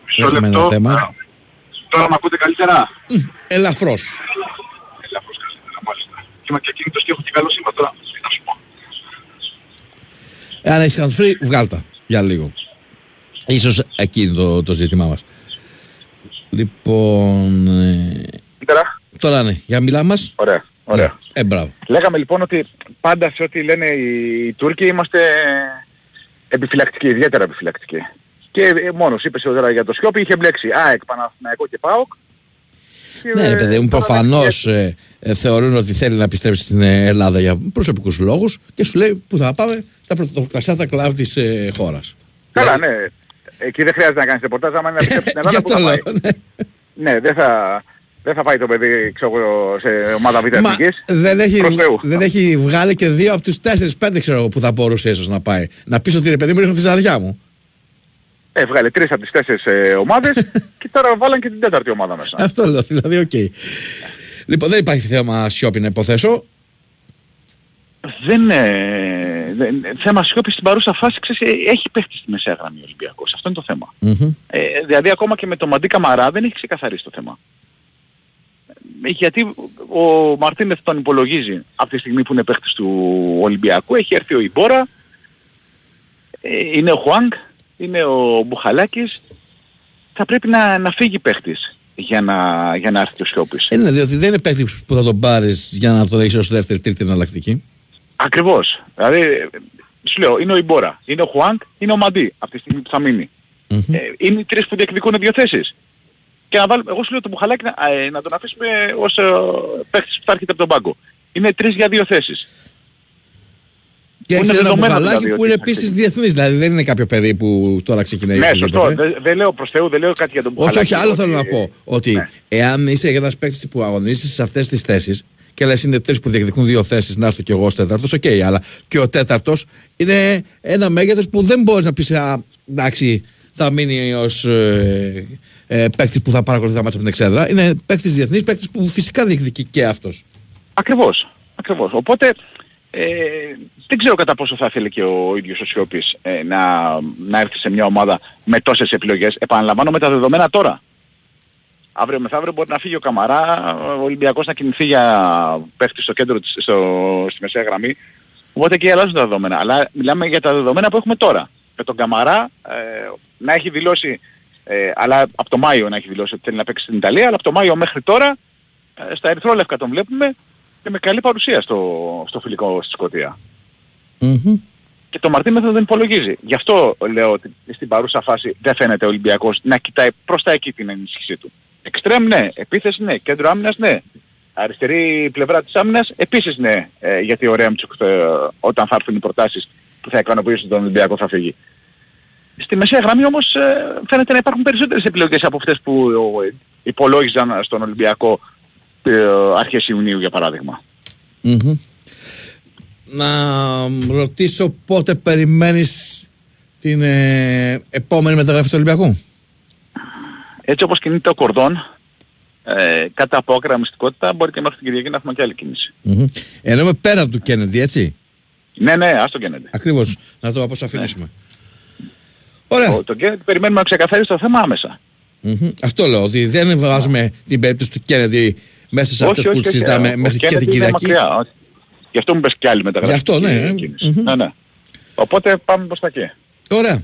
Μισό Έχουμε ένα λεπτό. θέμα. Α, Τώρα με ακούτε καλύτερα; Ελαφρώς. Ελαφρώς καλύτερα, μάλιστα. Και είμαι και κινητός και έχω και καλό σήμα τώρα. Τι να σου πω. Εάν έχεις hands-free, βγάλ' τα για λίγο. Ίσως εκεί είναι το, το ζήτημά μας. Λοιπόν, ε, Καλύτερα. τώρα ναι, για μιλά μας. Ωραία, ωραία. Ε, μπράβο. Λέγαμε λοιπόν ότι πάντα σε ό,τι λένε οι Τούρκοι είμαστε επιφυλακτικοί, ιδιαίτερα επιφυλακτικοί. Και ε, μόνος είπες τώρα για το Σιώπη, είχε μπλέξει ΑΕΚ, Παναθηναϊκό και ΠΑΟΚ. Και, Ναι, ρε ε, παιδί μου, τώρα προφανώς δεν- θεωρούν ότι θέλει να επιστρέψει στην ε, Ελλάδα για προσωπικούς λόγους και σου λέει που θα πάμε στα πρωτοκλασσάτα κλαμπ της ε, χώρας. Καλά, ναι. Εκεί δεν χρειάζεται να κάνεις ρεπορτάζ, άμα είναι να πιστέψεις στην Ελλάδα, Γι' πού αυτό θα λέω. πάει. Ναι, δεν θα, δεν θα πάει το παιδί ξέρω, εγώ, σε ομάδα Β' Εθνικής. δεν έχει, Προς Θεού. δεν έχει βγάλει και δύο από τους τέσσερι-πέντε ξέρω εγώ που θα μπορούσε ίσως να πάει. Να πεις ότι ρε παιδί μου ρίχνω τη ζαριά μου. Ε, βγάλε τρεις από τις τέσσερις ε, ομάδες και τώρα βάλαν και την τέταρτη ομάδα μέσα. Αυτό λέω, δηλαδή, οκ. Λοιπόν, δεν υπάρχει θέμα Σιώπη να υποθέσω. Δεν, ε, δεν, θέμα Σιώπης στην παρούσα φάση ξέρεις, ε, έχει παίχτη στη μεσαία γραμμή ο Ολυμπιακός. Αυτό είναι το θέμα. Ε, δηλαδή ακόμα και με τον Μαντί Καμαρά δεν έχει ξεκαθαρίσει το θέμα. Ε, Γιατί ο Μαρτίνεθ τον υπολογίζει από τη στιγμή που είναι παίχτης του Ολυμπιακού. Έχει έρθει ο Ιμπόρα, ε, είναι ο Χουάνγκ, είναι ο Μπουχαλάκης. Θα πρέπει να, να φύγει παίχτης για να, για να έρθει ο Σιώπης. Είναι διότι δεν είναι παίκτης που θα τον πάρεις για να τον έχεις ως δεύτερη, τρίτη εναλλακτική. Ακριβώς. Δηλαδή, ε, σου λέω, είναι ο Ιμπόρα, είναι ο Χουάνκ, είναι ο Μαντί από τη στιγμή που θα μείνει. Ε, είναι οι τρεις που διεκδικούν δύο θέσεις. Και να βάλουμε, εγώ σου λέω το Μπουχαλάκι να, ε, να τον αφήσουμε ως ε, παίχτης που θα έρχεται από τον πάγκο. Είναι τρεις για δύο θέσεις. Και Που έχεις είναι ένα δεδομένο μπουχαλάκι δηλαδή που ότι είναι θα επίσης διεθνής. Δηλαδή δεν είναι κάποιο παιδί που τώρα ξεκινάει. Ναι, η σωστό. Ολυμπιακή. Δεν δεν λέω προς Θεού, δεν λέω κάτι για τον Όχι, Μπουχαλάκι. όχι, άλλο θέλω ότι- να πω. Ότι εάν είσαι ένας παίκτης που αγωνίζει σε αυτές τις θέσεις και λες είναι τρεις που διεκδικούν δύο θέσεις, να έρθω κι εγώ ως τέταρτος, οκ, αλλά και ο τέταρτος είναι ένα μέγεθος που δεν μπορείς να πεις, Α, εντάξει, θα μείνει ως ε, ε, παίκτης που θα παρακολουθεί τα μάτια από την εξέδρα. Είναι παίκτης διεθνής, παίκτης που φυσικά διεκδικεί και αυτός. Ακριβώς. Ακριβώς. Οπότε ε, δεν ξέρω κατά πόσο θα ήθελε και ο ίδιος ο Σιώπης ε, να, να έρθει σε μια ομάδα με τόσες επιλογές. Επαναλαμβάνω με τα δεδομένα τώρα. Αύριο μεθαύριο μπορεί να φύγει ο Καμαρά, ο Ολυμπιακός να κινηθεί για παίχτη στο κέντρο, της, στο, στη μεσαία γραμμή. Οπότε και αλλάζουν τα δεδομένα. Αλλά μιλάμε για τα δεδομένα που έχουμε τώρα. Με τον Καμαρά ε, να έχει δηλώσει, ε, αλλά από το Μάιο να έχει δηλώσει ότι θέλει να παίξει στην Ιταλία, αλλά από το Μάιο μέχρι τώρα ε, στα ερυθρόλευκα τον βλέπουμε και με καλή παρουσία στο, στο φιλικό στη Σκωτία. Και το Μαρτίνεθ δεν υπολογίζει. Γι' αυτό λέω ότι στην παρούσα φάση δεν φαίνεται ο Ολυμπιακός να κοιτάει προς τα εκεί την ενίσχυσή του. Εξτρέμ ναι, επίθεση ναι, κέντρο άμυνας ναι. Αριστερή πλευρά της άμυνας επίσης ναι, ε, γιατί ο Ρέμτσουκ ε, όταν θα έρθουν οι προτάσεις που θα ικανοποιήσουν τον Ολυμπιακό θα φύγει. Στη μεσαία γραμμή όμως ε, φαίνεται να υπάρχουν περισσότερες επιλογές από αυτές που ε, υπολόγιζαν στον Ολυμπιακό ε, αρχές Ιουνίου για παράδειγμα. Μμμ. Να ρωτήσω πότε περιμένεις την ε, επόμενη μεταγραφή του Ολυμπιακού; Έτσι όπως κινείται ο κορδόν, ε, κατά απόκρα μυστικότητα μπορεί και μέχρι την Κυριακή να έχουμε και άλλη κίνηση. Μμμ. Εννοούμε πέραν του Κέννεντι, έτσι; Ναι, ναι, ας το Κέννεντι. Ακριβώς. Να το αποσαφηνίσουμε. Ωραία. Το, το Kennedy περιμένουμε να ξεκαθαρίσει το θέμα άμεσα. Μμμ. Αυτό λέω, ότι δεν βάζουμε την περίπτωση του Κέννεντι μέσα σε αυτές που τις συζητάμε ο μέχρι και Kennedy την είναι Κυριακή. μακριά, όχι. Γι' αυτό μου πες και άλλη μεταγραφή. Γι' αυτό, ναι, ε. κίνηση. Ναι, ναι. Οπότε πάμε προς τα εκεί. Ωραία.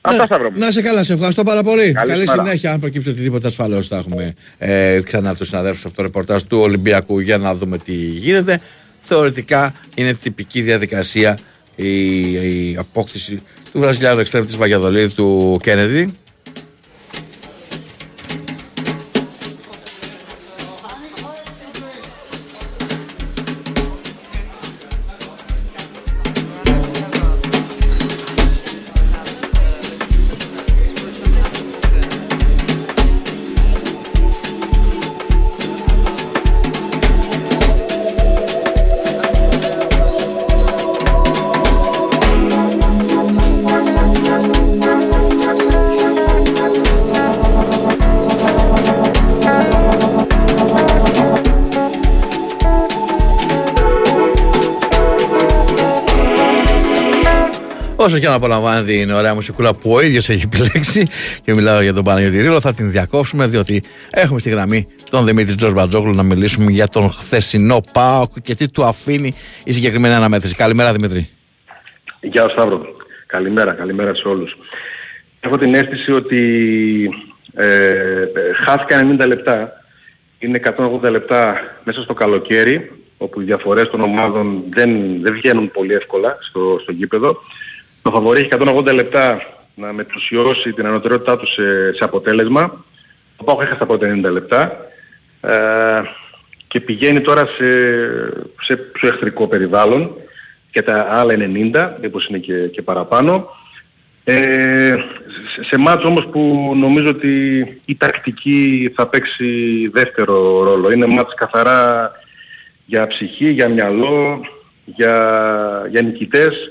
Αυτά Σταύρο μου. Να σε καλά, σε ευχαριστώ πάρα πολύ. Καλή μέρα. συνέχεια. Αν προκύψει οτιδήποτε ασφαλώς θα έχουμε ε, ξανά τους συναδέλφους από το ρεπορτάζ του Ολυμπιακού για να δούμε τι γίνεται. Θεωρητικά είναι τυπική διαδικασία η, η απόκτηση του Βραζιλιάνου εξτρέμ της Βαγιαδολίδη του Κέννεδη. Όσο και αν απολαμβάνετε την ωραία μουσικούλα που ο ίδιο έχει επιλέξει και μιλάω για τον Παναγιώτη Ρίλο, θα την διακόψουμε διότι έχουμε στη γραμμή τον Δημήτρη Τζορμπατζόγλου να μιλήσουμε για τον χθεσινό ΠΑΟΚ και τι του αφήνει η συγκεκριμένη αναμέτρηση. Καλημέρα Δημήτρη. Γεια σου Σταύρο. Καλημέρα, καλημέρα σε όλους. Έχω την αίσθηση ότι ε, χάθηκαν 90 λεπτά. Είναι 180 λεπτά μέσα στο καλοκαίρι, όπου οι διαφορές των ομάδων δεν, δεν βγαίνουν πολύ εύκολα στο, στο γήπεδο. Το φαβορεί έχει 180 λεπτά να μετουσιώσει την ανωτερότητά του σε, σε αποτέλεσμα. Ο Πάοκ έχασε τα πρώτα 90 λεπτά ε, και πηγαίνει τώρα σε, σε πιο εχθρικό περιβάλλον και τα άλλα 90, μήπως είναι και, και παραπάνω. Ε, σε, σε μάτς όμως που νομίζω ότι η τακτική θα παίξει δεύτερο ρόλο. Είναι μάτς καθαρά για ψυχή, για μυαλό, για, για νικητές.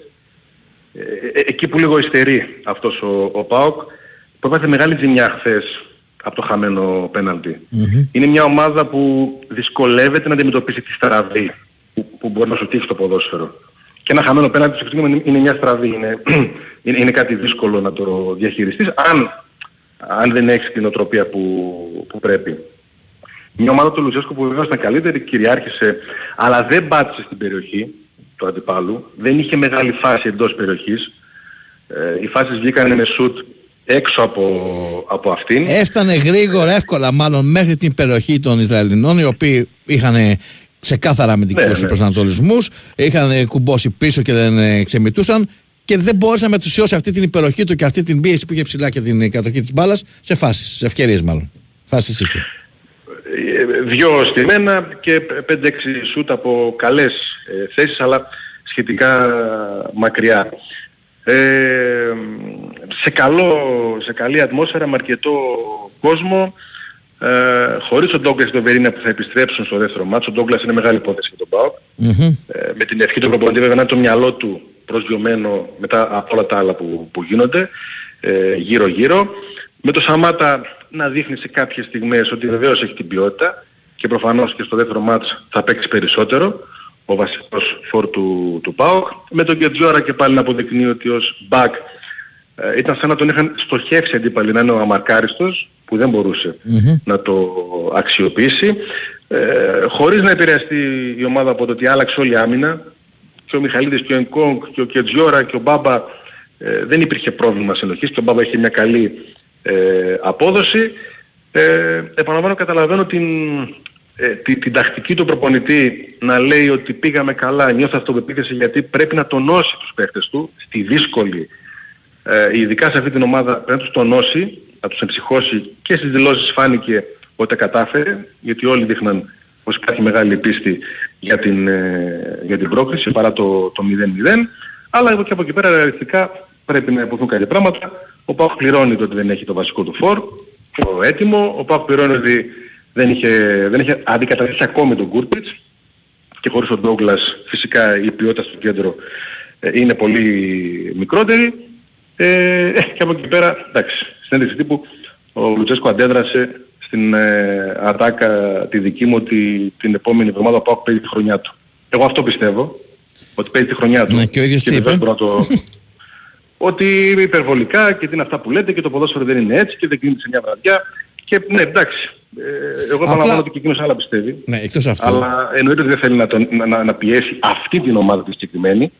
Ε, ε, εκεί που λίγο υστερεί αυτός ο, ο ΠΑΟΚ, που έπαθε μεγάλη ζημιά χθες από το χαμένο πέναλτι. Είναι μια ομάδα που δυσκολεύεται να αντιμετωπίσει τη στραβή που, που μπορεί να σου τύχει στο ποδόσφαιρο. Και ένα χαμένο πέναλτι στο είναι, είναι μια στραβή, είναι, είναι, είναι κάτι δύσκολο να το διαχειριστείς αν, αν δεν έχεις την οτροπία που, που πρέπει. Μια ομάδα του Λουτσέσκου που βεβαίως ήταν καλύτερη, κυριάρχησε, αλλά δεν πάτησε στην περιοχή του αντιπάλου. Δεν είχε μεγάλη φάση εντός περιοχής. Ε, οι φάσεις βγήκαν με σουτ έξω από, από αυτήν. Έφτανε γρήγορα, εύκολα μάλλον μέχρι την περιοχή των Ισραηλινών, οι οποίοι είχαν ξεκάθαρα αμυντικούς Ναι, ναι. προσανατολισμούς, είχαν κουμπώσει πίσω και δεν ε, ξεμητούσαν και δεν μπόρεσε να μετουσιώσει αυτή την υπεροχή του και αυτή την πίεση που είχε ψηλά και την κατοχή της μπάλας σε φάσεις, σε ευκαιρίες μάλλον. Φάσεις είχε. Ε, Δυο στημένα και 5-6 σούτ από καλές ε, θέσεις αλλά σχετικά μακριά. Ε, σε, καλό, σε καλή ατμόσφαιρα με αρκετό κόσμο ε, χωρίς τον Ντόγκλας και τον Βερίνα που θα επιστρέψουν στο δεύτερο μάτσο. Ο Ντόγκλας είναι μεγάλη υπόθεση για τον ΠΑΟΚ. Ε, με την ευχή του προπονητή βέβαια να είναι το μυαλό του προσγειωμένο μετά από όλα τα άλλα που, που γίνονται ε, γύρω γύρω. Με το Σαμάτα να δείχνει σε κάποιες στιγμές ότι βεβαίως έχει την ποιότητα και προφανώς και στο δεύτερο μάτς θα παίξει περισσότερο ο βασικός φόρ του, του ΠΑΟΚ. Με τον Γκετζόρα και πάλι να αποδεικνύει ότι ως back ε, ήταν σαν να τον είχαν στοχεύσει αντίπαλοι να είναι ο αμαρκάριστος που δεν μπορούσε να το αξιοποιήσει ε, χωρίς να επηρεαστεί η ομάδα από το ότι άλλαξε όλη η άμυνα και ο Μιχαλίδης και ο Ενκόγκ και ο Κετζιόρα και ο Μπάμπα ε, δεν υπήρχε πρόβλημα συνοχής και ο Μπάμπα είχε μια καλή ε, απόδοση. Ε, επαναλαμβάνω καταλαβαίνω την, ε, τη- την τακτική του προπονητή να λέει ότι πήγαμε καλά, νιώθω αυτοπεποίθηση γιατί πρέπει να τονώσει τους παίχτες του στη δύσκολη ε, ειδικά σε αυτή την ομάδα πρέπει να τους τονώσει, να τους εμψυχώσει και στις δηλώσεις φάνηκε ότι τα κατάφερε, γιατί όλοι δείχναν πως υπάρχει μεγάλη πίστη για την, ε, για την πρόκριση παρά το, το 0-0. Αλλά εγώ και από εκεί πέρα ρεαλιστικά πρέπει να υποθούν κάποια πράγματα. Ο Πάουκ πληρώνει το ότι δεν έχει το βασικό του φόρ, το έτοιμο. Ο Πάουκ πληρώνει ότι δεν είχε, δεν είχε αντικαταστήσει ακόμη τον Κούρτιτς και χωρίς τον Ντόγκλας φυσικά η ποιότητα στο κέντρο ε, είναι πολύ μικρότερη. Ε, ε, και από εκεί πέρα, εντάξει, συνέντευξη τύπου ο Λουτσέσκο αντέδρασε στην ε, ατάκα τη δική μου ότι την επόμενη εβδομάδα ο Πάοκ παίζει τη χρονιά του. Εγώ αυτό πιστεύω, ότι παίζει τη χρονιά του. Ναι, και ο ίδιος τι βεβαίως είπε; μπορώ να το... ότι υπερβολικά και τι είναι αυτά που λέτε και το ποδόσφαιρο δεν είναι έτσι και δεν κρίνεται σε μια βραδιά. Και ναι, εντάξει. Ε, εγώ επαναλαμβάνω ότι και εκείνος άλλα πιστεύει. Ναι, εκτός αυτού. Αλλά εννοείται ότι δεν θέλει να, τον, να, να, να πιέσει αυτή την ομάδα τη συγκεκριμένη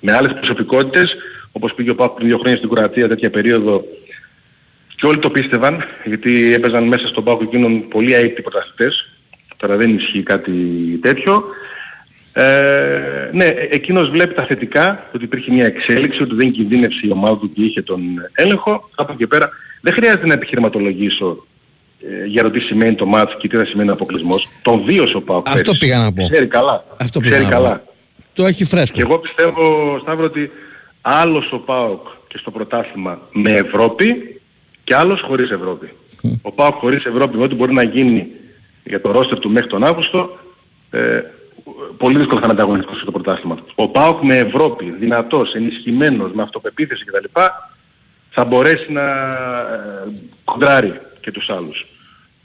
με άλλες προσωπικότητες όπως πήγε ο Πάπου πριν δύο χρόνια στην Κροατία τέτοια περίοδο και όλοι το πίστευαν γιατί έπαιζαν μέσα στον Πάκο εκείνον πολλοί αίτητοι πρωταθλητές τώρα δεν ισχύει κάτι τέτοιο ε, ναι, ε- εκείνος βλέπει τα θετικά, ότι υπήρχε μια εξέλιξη, ότι δεν κινδύνευσε η ομάδα του και είχε τον έλεγχο. Από εκεί και πέρα δεν χρειάζεται να επιχειρηματολογήσω ε, για το τι σημαίνει το μάτς και τι θα σημαίνει ο αποκλεισμός. Τον βίωσε ο Πάοκ Αυτό πέρυσι. πήγα να πω. Ξέρει καλά. Αυτό πήγα Ξέρει να πω. καλά. Το έχει φρέσκο. Και εγώ πιστεύω, Σταύρο, ότι άλλος ο ΠΑΟΚ και στο πρωτάθλημα με Ευρώπη και άλλος χωρίς Ευρώπη. Ο ΠΑΟΚ χωρίς Ευρώπη, με ό,τι μπορεί να γίνει για το ρόστερ του μέχρι τον Αύγουστο, ε, πολύ δύσκολο θα είναι ανταγωνιστικός στο πρωτάθλημα. Ο ΠΑΟΚ με Ευρώπη, δυνατός, ενισχυμένος, με αυτοπεποίθηση κτλ. θα μπορέσει να ε, κοντράρει και τους άλλους.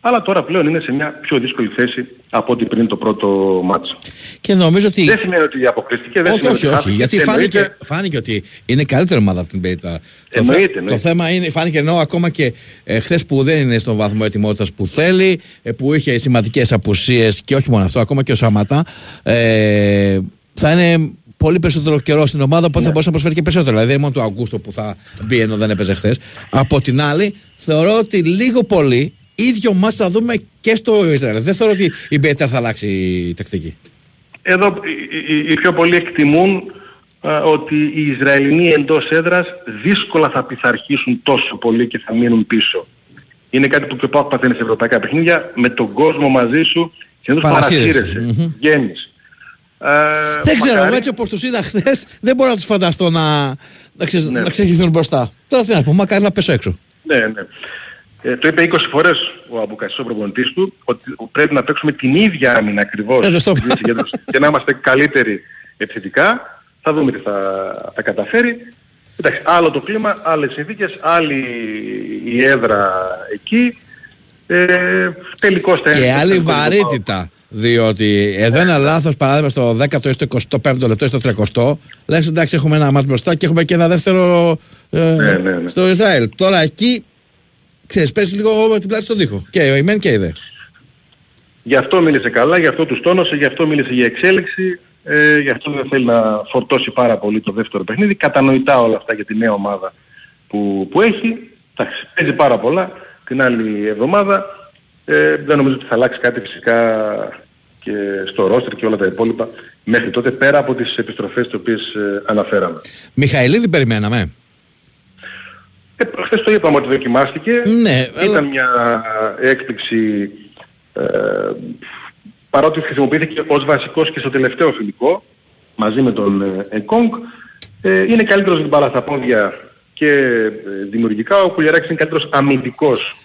Αλλά τώρα πλέον είναι σε μια πιο δύσκολη θέση από ό,τι πριν το πρώτο μάτς. Και νομίζω ότι. Δεν σημαίνει ότι αποκλειστική, δεν όχι, σημαίνει όχι, ότι όχι. χάθηκε. Γιατί Εννοείται- φάνηκε, φάνηκε ότι είναι καλύτερη ομάδα από την Πέιτα. Το, Εννοείται, θε- εννοείται. το θέμα είναι, φάνηκε ενώ ακόμα και ε, χθες που δεν είναι στον βαθμό ετοιμότητας που θέλει, ε, που είχε σημαντικές απουσίες και όχι μόνο αυτό, ακόμα και ο Σαματά, ε, θα είναι πολύ περισσότερο καιρό στην ομάδα, οπότε θα μπορούσε να προσφέρει και περισσότερο. Δηλαδή δεν είναι μόνο το Αγκούστο που θα μπει ενώ δεν έπαιζε χθες. Από την άλλη, θεωρώ ότι λίγο πολύ ίδιο μα θα δούμε και στο Ισραήλ. Δεν θεωρώ ότι η Πέιτα θα αλλάξει η τακτική. Εδώ οι, οι- οι πιο πολλοί εκτιμούν ε, ότι οι Ισραηλινοί εντός έδρας δύσκολα θα πειθαρχήσουν τόσο πολύ και θα μείνουν πίσω. Είναι κάτι που και ο Πάοκ παθαίνει σε ευρωπαϊκά παιχνίδια με τον κόσμο μαζί σου και δεν τους Παρασύρεσαι. παρασύρεσαι. Βγαίνεις. Ε, Δεν ξέρω, μακάρι- εγώ έτσι όπως τους είδα χθες, δεν μπορώ να τους φανταστώ να, να, ξε, Ναι. να ξεχυθούν μπροστά. Τώρα τι να πω, μακάρι να πέσω έξω. Ναι, ναι. Ε, το είπε 20 φορές ο Αμπουκασής ο προπονητής του ότι πρέπει να παίξουμε την ίδια άμυνα ακριβώς Ε, δεν στο στην συγκέντρωση και να είμαστε καλύτεροι επιθετικά. Θα δούμε τι θα, θα καταφέρει. Εντάξει, άλλο το κλίμα, άλλες συνθήκες, άλλη η έδρα εκεί. Ε, τελικώς θα Και έρθει άλλη το τελικό βαρύτητα. Διότι εδώ ένα λάθος παράδειγμα στο 10ο ή στο 25ο λεπτό ή στο 30ο, λες εντάξει, έχουμε ένα μάτς μπροστά και έχουμε και ένα δεύτερο ε, Ναι, ναι, ναι. στο Ισραήλ. Τώρα εκεί, ξέρεις, πέσει λίγο με την πλάτη στον τοίχο. Και η μεν και η δε. Γι' αυτό μίλησε καλά, γι' αυτό τους τόνωσε, γι' αυτό μίλησε για εξέλιξη, ε, γι' αυτό δεν θέλει να φορτώσει πάρα πολύ το δεύτερο παιχνίδι. Κατανοητά όλα αυτά για τη νέα ομάδα που, που έχει. Εντάξει, παίζει πάρα πολλά την άλλη εβδομάδα. Ε, δεν νομίζω ότι θα αλλάξει κάτι φυσικά και στο ρόστερ και όλα τα υπόλοιπα μέχρι τότε πέρα από τις επιστροφές τις οποίες ε, αναφέραμε. Μιχαηλίδη περιμέναμε. Ε, χθες το είπαμε ότι δοκιμάστηκε. Ναι, Ήταν μια έκπληξη ε, παρότι χρησιμοποιήθηκε ως βασικός και στο τελευταίο φιλικό μαζί με τον ε, Εκόνγκ. Ε, είναι καλύτερος με την μπάλα στα πόδια και ε, δημιουργικά. Ο Κουλιαράκης είναι καλύτερος αμυντικός.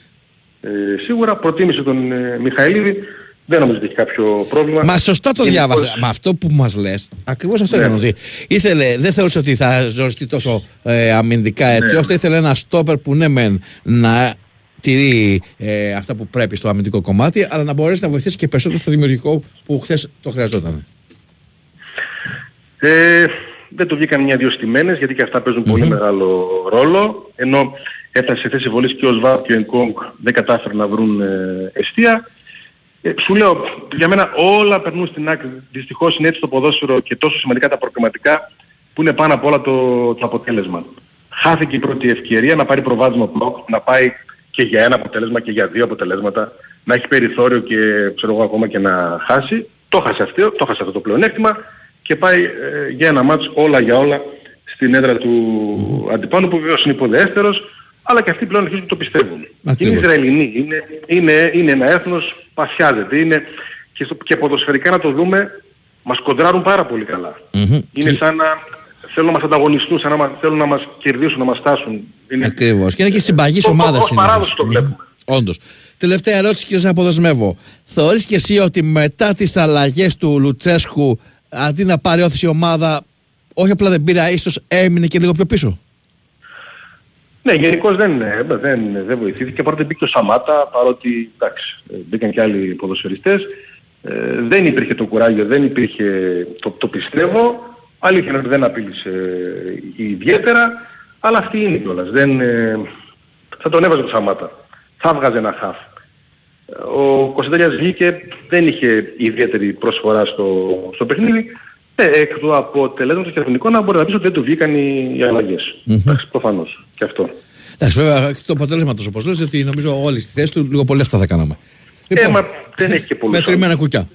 Ε, σίγουρα προτίμησε τον ε, Μιχαηλίδη. Δεν νομίζω ότι έχει κάποιο πρόβλημα. Μα σωστά το Γενικώς- διάβασα. Με αυτό που μας λες, ακριβώς αυτό Ναι. ήταν. Ότι ήθελε, δεν θεωρούσε ότι θα ζοριστεί τόσο ε, αμυντικά έτσι, Ναι. ώστε ήθελε ένα στόπερ που ναι, μεν να τηρεί ε, αυτά που πρέπει στο αμυντικό κομμάτι, αλλά να μπορέσει να βοηθήσει και περισσότερο στο δημιουργικό που χθες το χρειαζόταν. Ε, δεν το βγήκαν μια-δυο στιμένες γιατί και αυτά παίζουν πολύ μεγάλο ρόλο ενώ έφτασε σε θέση βολής και ο Σβάπ και ο Ενκόγκ δεν κατάφεραν να βρουν ε, αιστεία. Ε, σου λέω, για μένα όλα περνούν στην άκρη. Δυστυχώς είναι έτσι το ποδόσφαιρο και τόσο σημαντικά τα προκριματικά που είναι πάνω απ' όλα το, το αποτέλεσμα. Χάθηκε η πρώτη ευκαιρία να πάρει προβάδισμα ο Πλοκ, να πάει και για ένα αποτέλεσμα και για δύο αποτελέσματα, να έχει περιθώριο και ξέρω εγώ ακόμα και να χάσει. Το χάσε αυτό, το χάσε αυτό το πλεονέκτημα και πάει ε, για ένα μάτς όλα για όλα στην έδρα του αντιπάλου που βεβαίως είναι υποδεέστερος αλλά και αυτοί πλέον αρχίζουν και το πιστεύουν. Ακριβώς. Είναι Ισραηλινοί, είναι, είναι, είναι ένα έθνος, παθιάζεται, είναι και, στο, και ποδοσφαιρικά να το δούμε, μας κοντράρουν πάρα πολύ καλά. Είναι σαν να θέλουν να μας ανταγωνιστούν, σαν να μας, θέλουν να μας κερδίσουν, να μας φτάσουν. Είναι... Ακριβώς. Και είναι και συμπαγής Ως- ομάδας ως παράδοση το βλέπουμε. Όντως. Τελευταία ερώτηση και σε αποδεσμεύω. Θεωρείς και εσύ ότι μετά τις αλλαγές του Λουτσέσκου, αντί να πάρει όθηση η ομάδα, όχι απλά δεν πήρε, ίσως έμεινε και λίγο πιο πίσω; Ναι, γενικώς δεν, ε, δεν, δεν βοηθήθηκε. Παρότι μπήκε ο Σαμάτα, παρότι εντάξει, ε, μπήκαν και άλλοι ποδοσφαιριστές. Ε, δεν υπήρχε το κουράγιο, δεν υπήρχε, το, το πιστεύω. Αλήθεια είναι ότι δεν απείλησε ε, ιδιαίτερα, αλλά αυτή είναι κιόλας. Δεν, ε, θα τον έβαζε το Σαμάτα. Θα βγάζε ένα χαφ. Ο Κωνσταντέλιας βγήκε, δεν είχε ιδιαίτερη προσφορά στο, στο παιχνίδι. Ε, εκ του αποτελέσματος και εθνικό να μπορεί να πεις ότι δεν του βγήκαν οι, οι αλλαγές. Εντάξει, προφανώς. Και αυτό. Εντάξει, βέβαια, το αποτέλεσμα όπως λες, ότι νομίζω όλοι στη θέση του λίγο πολύ αυτά θα κάναμε. Ε, μα δεν έχει και πολλούς Μετρημένα κουκιά.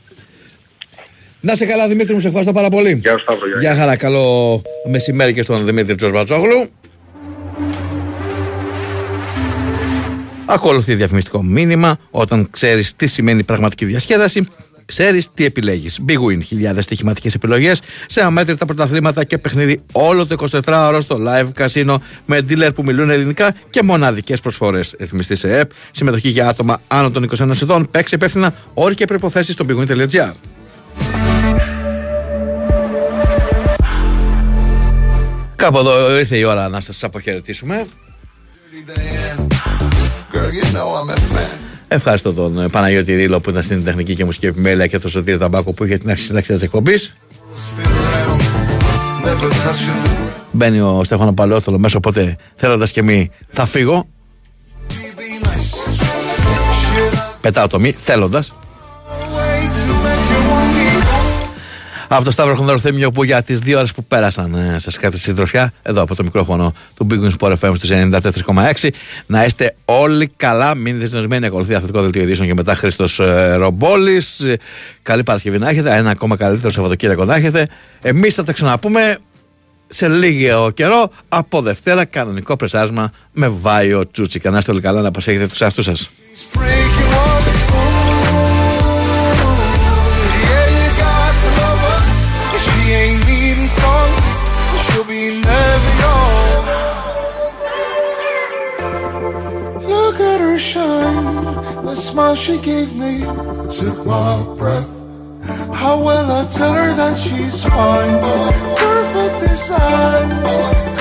Να σε καλά, Δημήτρη μου, σε ευχαριστώ πάρα πολύ. Γεια σου, Σταύρο. γεια. Γεια χαρά, καλό μεσημέρι και στον Δημήτρη Τζορμπατζόγλου. Ακολουθεί διαφημιστικό μήνυμα. Όταν ξέρεις τι σημαίνει πραγματική διασκέδαση, ξέρεις τι επιλέγεις. Big Win, χιλιάδες στοιχηματικές επιλογές σε αμέτρητα πρωταθλήματα και παιχνίδι όλο το 24ωρο στο live casino με dealer που μιλούν ελληνικά και μοναδικές προσφορές. Ρυθμιστή σε ΕΠ, συμμετοχή για άτομα άνω των 21 ετών, παίξει υπεύθυνα όροι και προποθέσει στο bigwin.gr. Κάπου εδώ ήρθε η ώρα να σας αποχαιρετήσουμε. Ευχαριστώ τον ε, Παναγιώτη Ρίλο που ήταν στην τεχνική και μουσική επιμέλεια και τον Σωτήρη Ταμπάκο που είχε την αρχή σύνταξη της εκπομπής. Μπαίνει ο Στέφανο Παλαιότολο μέσα, οπότε θέλοντας και μη θα φύγω. Πετάω το μη, θέλοντας. από το Σταύρο Χονδροθέμιο που για τις δύο ώρες που πέρασαν ε, σας είχατε συντροφιά εδώ από το μικρόφωνο του Big News Sport FM στους 94,6. Να είστε όλοι καλά. Μην συντονισμένοι. Ακολουθεί αθλητικό δελτίο ειδήσεων και μετά Χρήστος ε, Ρομπόλης. Ε, καλή Παρασκευή να έχετε. Ένα ακόμα καλύτερο Σαββατοκύριακο να έχετε. Εμείς θα τα ξαναπούμε σε λίγο καιρό από Δευτέρα κανονικό πρεσάσμα με Βάιο τσούτσι. Κανάστε όλοι καλά να προσέχετε τους αυτούς σας. The smile she gave me took my breath. How will I tell her that she's fine? Perfect design.